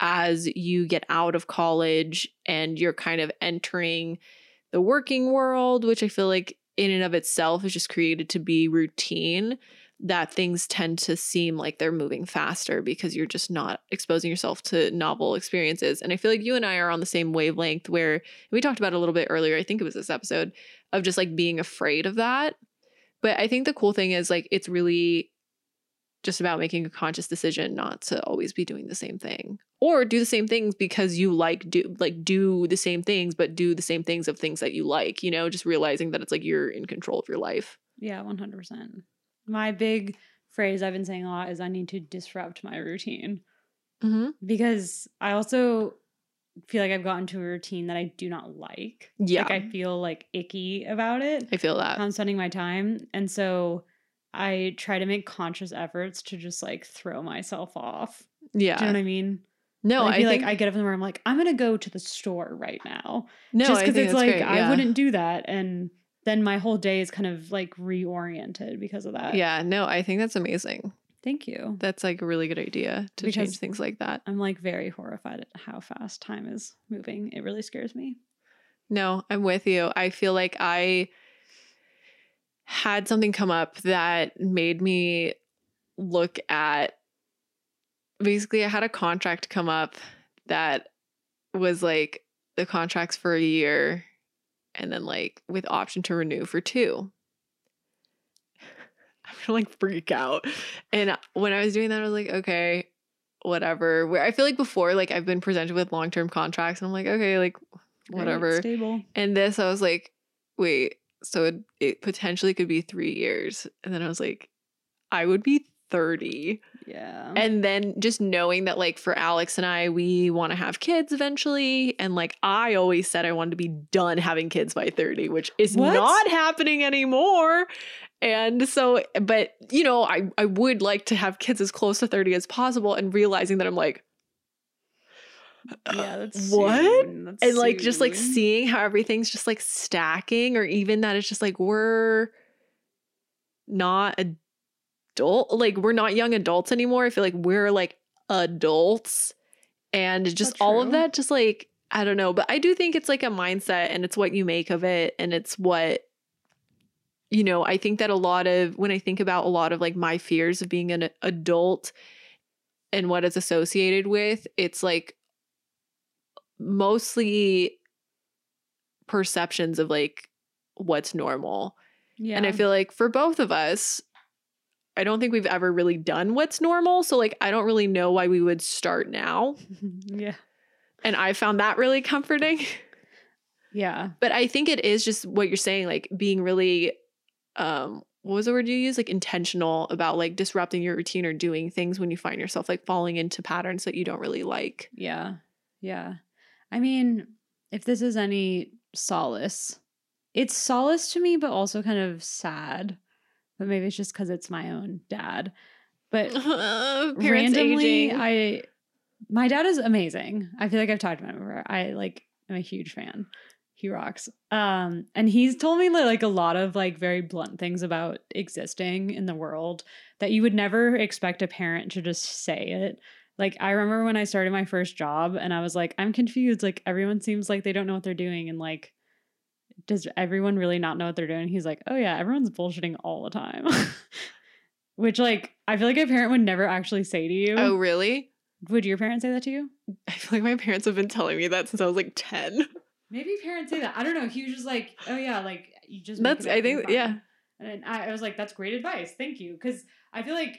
as you get out of college and you're kind of entering the working world, which I feel like in and of itself is just created to be routine, that things tend to seem like they're moving faster because you're just not exposing yourself to novel experiences. And I feel like you and I are on the same wavelength where we talked about a little bit earlier, I think it was this episode, of just like being afraid of that. But I think the cool thing is like it's really just about making a conscious decision not to always be doing the same thing or do the same things because you like do like do the same things but do the same things of things that you like you know just realizing that it's like you're in control of your life Yeah, 100%. My big phrase I've been saying a lot is I need to disrupt my routine mm-hmm. because I also feel like I've gotten to a routine that I do not like. yeah Like I feel like icky about it. I feel that I'm spending my time. And so I try to make conscious efforts to just like throw myself off. yeah Do you know what I mean? no Like, I feel think, like I get up in the morning, I'm like, I'm gonna go to the store right now. no just because it's like great, I wouldn't do that. And then my whole day is kind of like reoriented because of that. yeah no I think that's amazing Thank you. that's like a really good idea to Because- change things like that I'm like very horrified at how fast time is moving. It really scares me. No, I'm with you. I feel like I had something come up that made me look at basically I had a contract come up that was like the contracts for a year and then like with option to renew for two. [laughs] I'm gonna like freak out. And when I was doing that, I was like, okay, whatever. Where I feel like before, like I've been presented with long term contracts, and I'm like, okay, like whatever. stable. And this, I was like, wait, so it, it potentially could be three years. And then I was like, I would be 30. Yeah. And then just knowing that, like, for Alex and I, we want to have kids eventually. And like, I always said I wanted to be done having kids by 30, which is What? not happening anymore. And so, but you know, I, I would like to have kids as close to 30 as possible and realizing that I'm like, yeah, that's [laughs] what? soon. That's and like just like seeing how everything's just like stacking or even that it's just like we're not adult like we're not young adults anymore i feel like we're like adults and just all of that just like i don't know but i do think it's like a mindset and it's what you make of it and it's what you know i think that a lot of when i think about a lot of like my fears of being an adult and what it's associated with it's like mostly perceptions of like what's normal. Yeah. And I feel like for both of us, I don't think we've ever really done what's normal. So like I don't really know why we would start now. [laughs] yeah. And I found that really comforting. [laughs] Yeah. But I think it is just what you're saying, like being really um what was the word you use? Like intentional about like disrupting your routine or doing things when you find yourself like falling into patterns that you don't really like. Yeah. Yeah. I mean, if this is any solace, it's solace to me, but also kind of sad. But maybe it's just because it's my own dad. But [laughs] Parents randomly, aging. I my dad is amazing. I feel like I've talked about him before. I like am a huge fan. He rocks. Um, and he's told me like a lot of like very blunt things about existing in the world that you would never expect a parent to just say it. Like I remember when I started my first job and I was like, I'm confused. Like everyone seems like they don't know what they're doing and like does everyone really not know what they're doing? He's like, Oh yeah, everyone's bullshitting all the time. [laughs] which like I feel like a parent would never actually say to you. Oh, really? Would your parents say that to you? I feel like my parents have been telling me that since I was like 10. Maybe parents say that. I don't know. He was just like, oh yeah, like you just. That's, I think, yeah. And I, I was like, that's great advice. Thank you. Because I feel like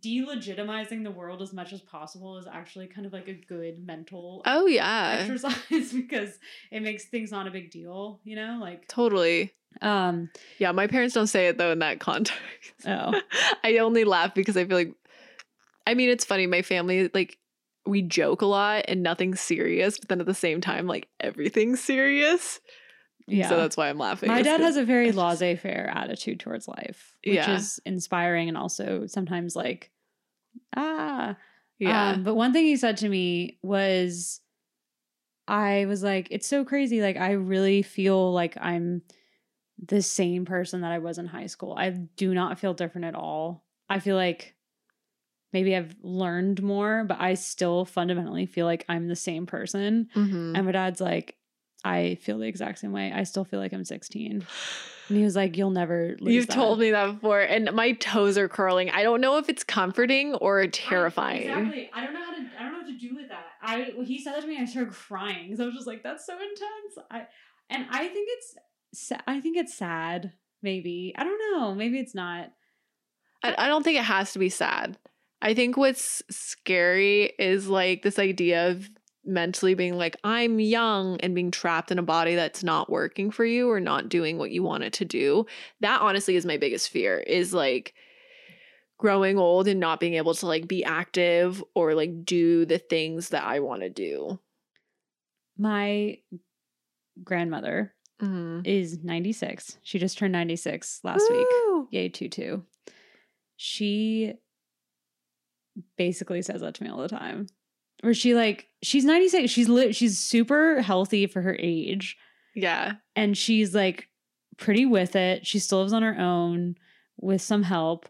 delegitimizing the world as much as possible is actually kind of like a good mental Oh, yeah. exercise [laughs] because it makes things not a big deal, you know? Like, Totally. um, Yeah, my parents don't say it though in that context. oh, [laughs] I only laugh because I feel like, I mean, it's funny. My family, like, we joke a lot and nothing's serious, but then at the same time, like, everything's serious. Yeah. So that's why I'm laughing. My dad has a very [laughs] laissez faire attitude towards life, which Yeah. is inspiring and also sometimes like, ah. yeah. Um, but one thing he said to me was, I was like, it's so crazy. Like, I really feel like I'm the same person that I was in high school. I do not feel different at all. I feel like maybe I've learned more, but I still fundamentally feel like I'm the same person. Mhm. And my dad's like, I feel the exact same way. I still feel like I'm 16. And he was like, You'll never lose You've that." told me that before, and my toes are curling. I don't know if it's comforting or terrifying. Exactly. I don't know how to. I don't know what to do with that. I he said that to me. and I started crying because I was just like, "That's so intense." I and I think it's. I think it's sad. Maybe I don't know. Maybe it's not. I, I don't think it has to be sad. I think what's scary is like this idea of mentally being like, I'm young and being trapped in a body that's not working for you or not doing what you want it to do. That honestly is my biggest fear is like growing old and not being able to like be active or like do the things that I want to do. My grandmother Mm-hmm. is 96. She just turned 96 last week. Yay, tutu. She basically says that to me all the time. Where she like she's 96. She's lit she's super healthy for her age. Yeah. And she's like pretty with it. She still lives on her own with some help.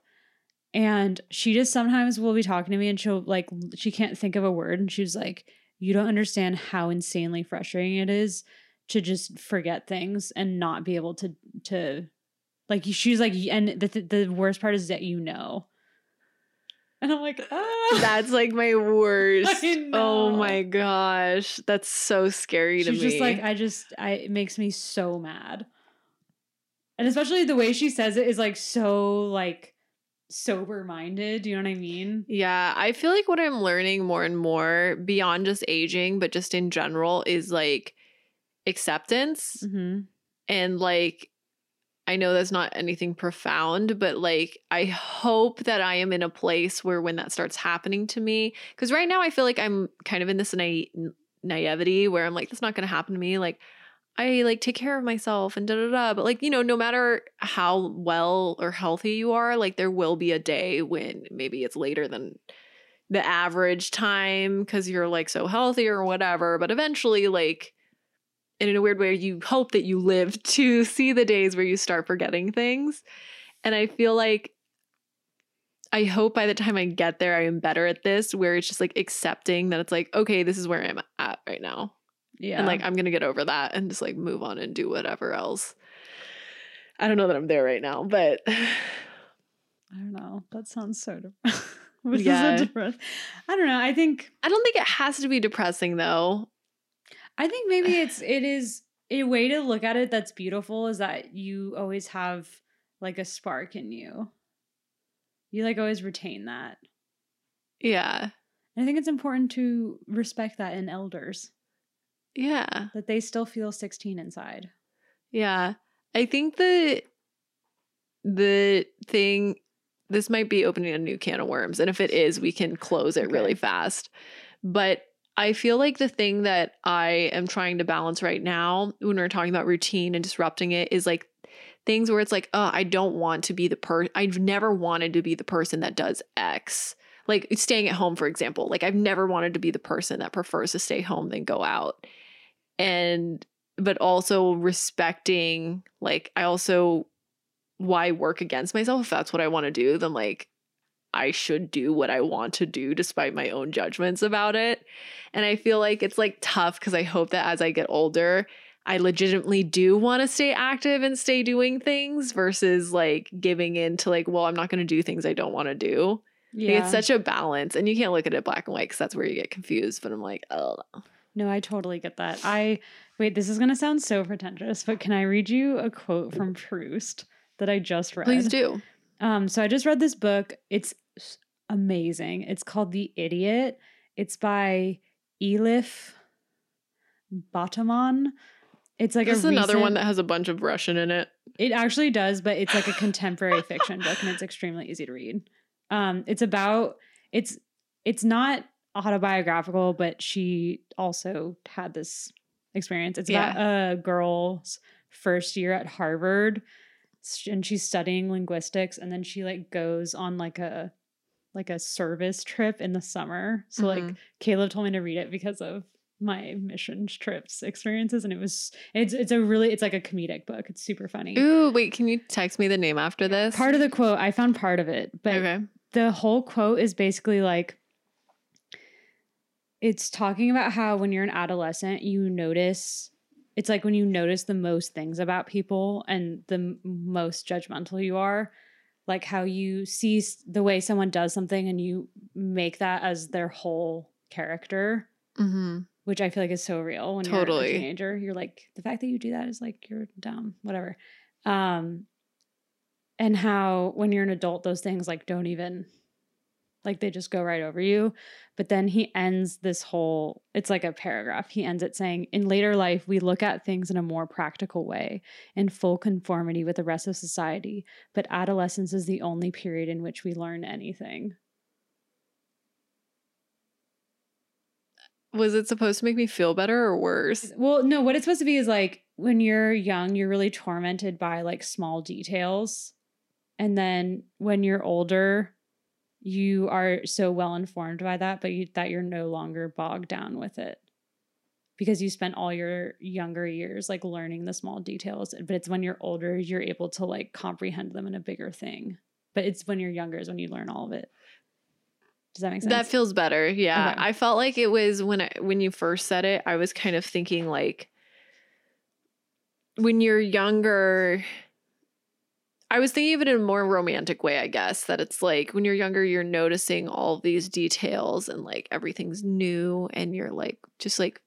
And she just sometimes will be talking to me and she'll like she can't think of a word and she's like, You don't understand how insanely frustrating it is to just forget things and not be able to to like she's like and the the worst part is that you know. And I'm like, ah. That's like my [laughs] worst. I Oh my gosh. That's so scary to me. She's just like, I just, I, it makes me so mad. And especially the way she says it is like so like sober minded. Do you know what I mean? Yeah, I feel like what I'm learning more and more beyond just aging, but just in general, is like acceptance. Mm-hmm. And like, I know that's not anything profound, but like, I hope that I am in a place where when that starts happening to me, because right now I feel like I'm kind of in this na- naivety where I'm like, that's not going to happen to me. Like, I like take care of myself and da da da. But like, you know, no matter how well or healthy you are, like, there will be a day when maybe it's later than the average time because you're like so healthy or whatever. But eventually, like, and in a weird way, you hope that you live [laughs] to see the days where you start forgetting things. And I feel like I hope by the time I get there, I am better at this, where it's just like accepting that it's like, okay, this is where I'm at right now. Yeah. And like, I'm going to get over that and just like move on and do whatever else. I don't know that I'm there right now, but [sighs] I don't know. That sounds so depressing. [laughs] Yeah. so depressing? I don't know. I think I don't think it has to be depressing though. I think maybe it's it is a way to look at it that's beautiful is that you always have like a spark in you. You like always retain that. Yeah. And I think it's important to respect that in elders Yeah. that they still feel 16 inside. Yeah. I think the the thing this might be opening a new can of worms and if it is we can close it really fast. But I feel like the thing that I am trying to balance right now when we're talking about routine and disrupting it is like things where it's like, oh, I don't want to be the per I've never wanted to be the person that does X. Like staying at home, for example. Like I've never wanted to be the person that prefers to stay home than go out. And but also respecting like I also why work against myself if that's what I want to do, then like I should do what I want to do despite my own judgments about it. And I feel like it's like tough because I hope that as I get older, I legitimately do want to stay active and stay doing things versus like giving in to like, well, I'm not going to do things I don't want to do. Like, Yeah. it's such a balance, and you can't look at it black and white because that's where you get confused. But I'm like, oh, No, I totally get that. I wait, this is gonna sound so pretentious, but can I read you a quote from Proust that I just read? please do. Um, so I just read this book. It's amazing. It's called The Idiot. It's by Elif Batuman. It's like this is a another one that has a bunch of Russian in it. It actually does, but it's like a contemporary [laughs] fiction book and it's extremely easy to read. Um, it's about it's it's not autobiographical, but she also had this experience. It's about a girl's first year at Harvard and she's studying linguistics and then she like goes on like a like a service trip in the summer. So like Mhm. Caleb told me to read it because of my mission trips experiences and it was it's it's a really it's like a comedic book. It's super funny. Ooh, wait, can you text me the name after this? Part of the quote, I found part of it, but okay. the whole quote is basically like it's talking about how when you're an adolescent, you notice it's like when you notice the most things about people and the most judgmental you are, like how you see the way someone does something and you make that as their whole character, Mm-hmm. which I feel like is so real when you're Totally. a teenager. You're like the fact that you do that is like you're dumb, whatever. Um and how when you're an adult those things like don't even like they just go right over you. But then he ends this whole it's like a paragraph. He ends it saying in later life we look at things in a more practical way in full conformity with the rest of society but adolescence is the only period in which we learn anything. Uh, was it supposed to make me feel better or worse? well no what it's supposed to be is like when you're young you're really tormented by like small details. And then when you're older you are so well informed by that but you that you're no longer bogged down with it because you spent all your younger years like learning the small details but it's when you're older you're able to like comprehend them in a bigger thing but it's when you're younger is when you learn all of it does that make sense That feels better. Yeah. Okay. I felt like it was when I when you first said it, I was kind of thinking like when you're younger I was thinking of it in a more romantic way, I guess, that it's like when you're younger, you're noticing all these details and like everything's new and you're like just like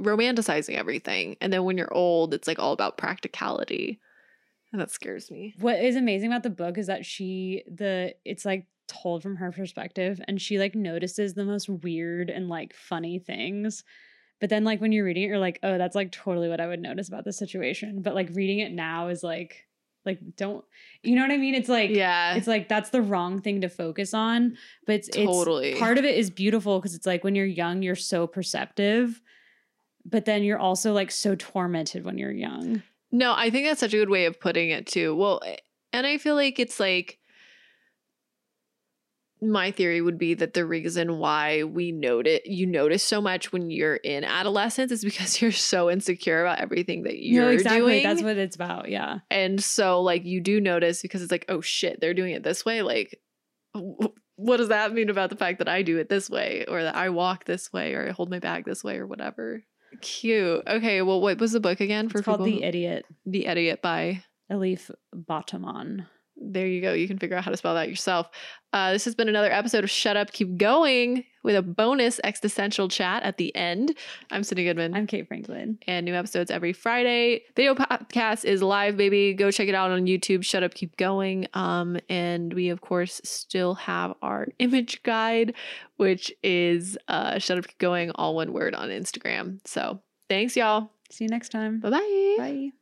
romanticizing everything. And then when you're old, it's like all about practicality. And that scares me. what is amazing about the book is that she the it's like told from her perspective and she like notices the most weird and like funny things but then like when you're reading it you're like oh that's like totally what i would notice about this situation but like reading it now is like like don't you know what i mean it's like yeah. it's like that's the wrong thing to focus on but it's, Totally. it's part of it is beautiful because it's like when you're young you're so perceptive but then you're also like so tormented when you're young No, I think that's such a good way of putting it too. Well, eh, and I feel like it's like my theory would be that the reason why we notice you notice so much when you're in adolescence is because [laughs] you're so insecure about everything that you're no exactly doing. that's what it's about yeah and so like you do notice because it's like, oh shit, they're doing it this way. Like what does that mean about the fact that I do it this way or that I walk this way or I hold my bag this way or whatever? Cute. Okay, well what was the book again for it's called the idiot The Idiot by Elif Batuman. There you go. You can figure out how to spell that yourself. Uh, this has been another episode of Shut Up, Keep Going with a bonus existential chat at the end. I'm Cindy Goodman. I'm Kate Franklin. and new episodes every Friday. Video podcast is live, baby. Go check it out on YouTube. Shut Up, Keep Going. Um, and we, of course, still have our image guide, which is uh, Shut Up, Keep Going, all one word on Instagram. So thanks, y'all. See you next time. Bye-bye. Bye.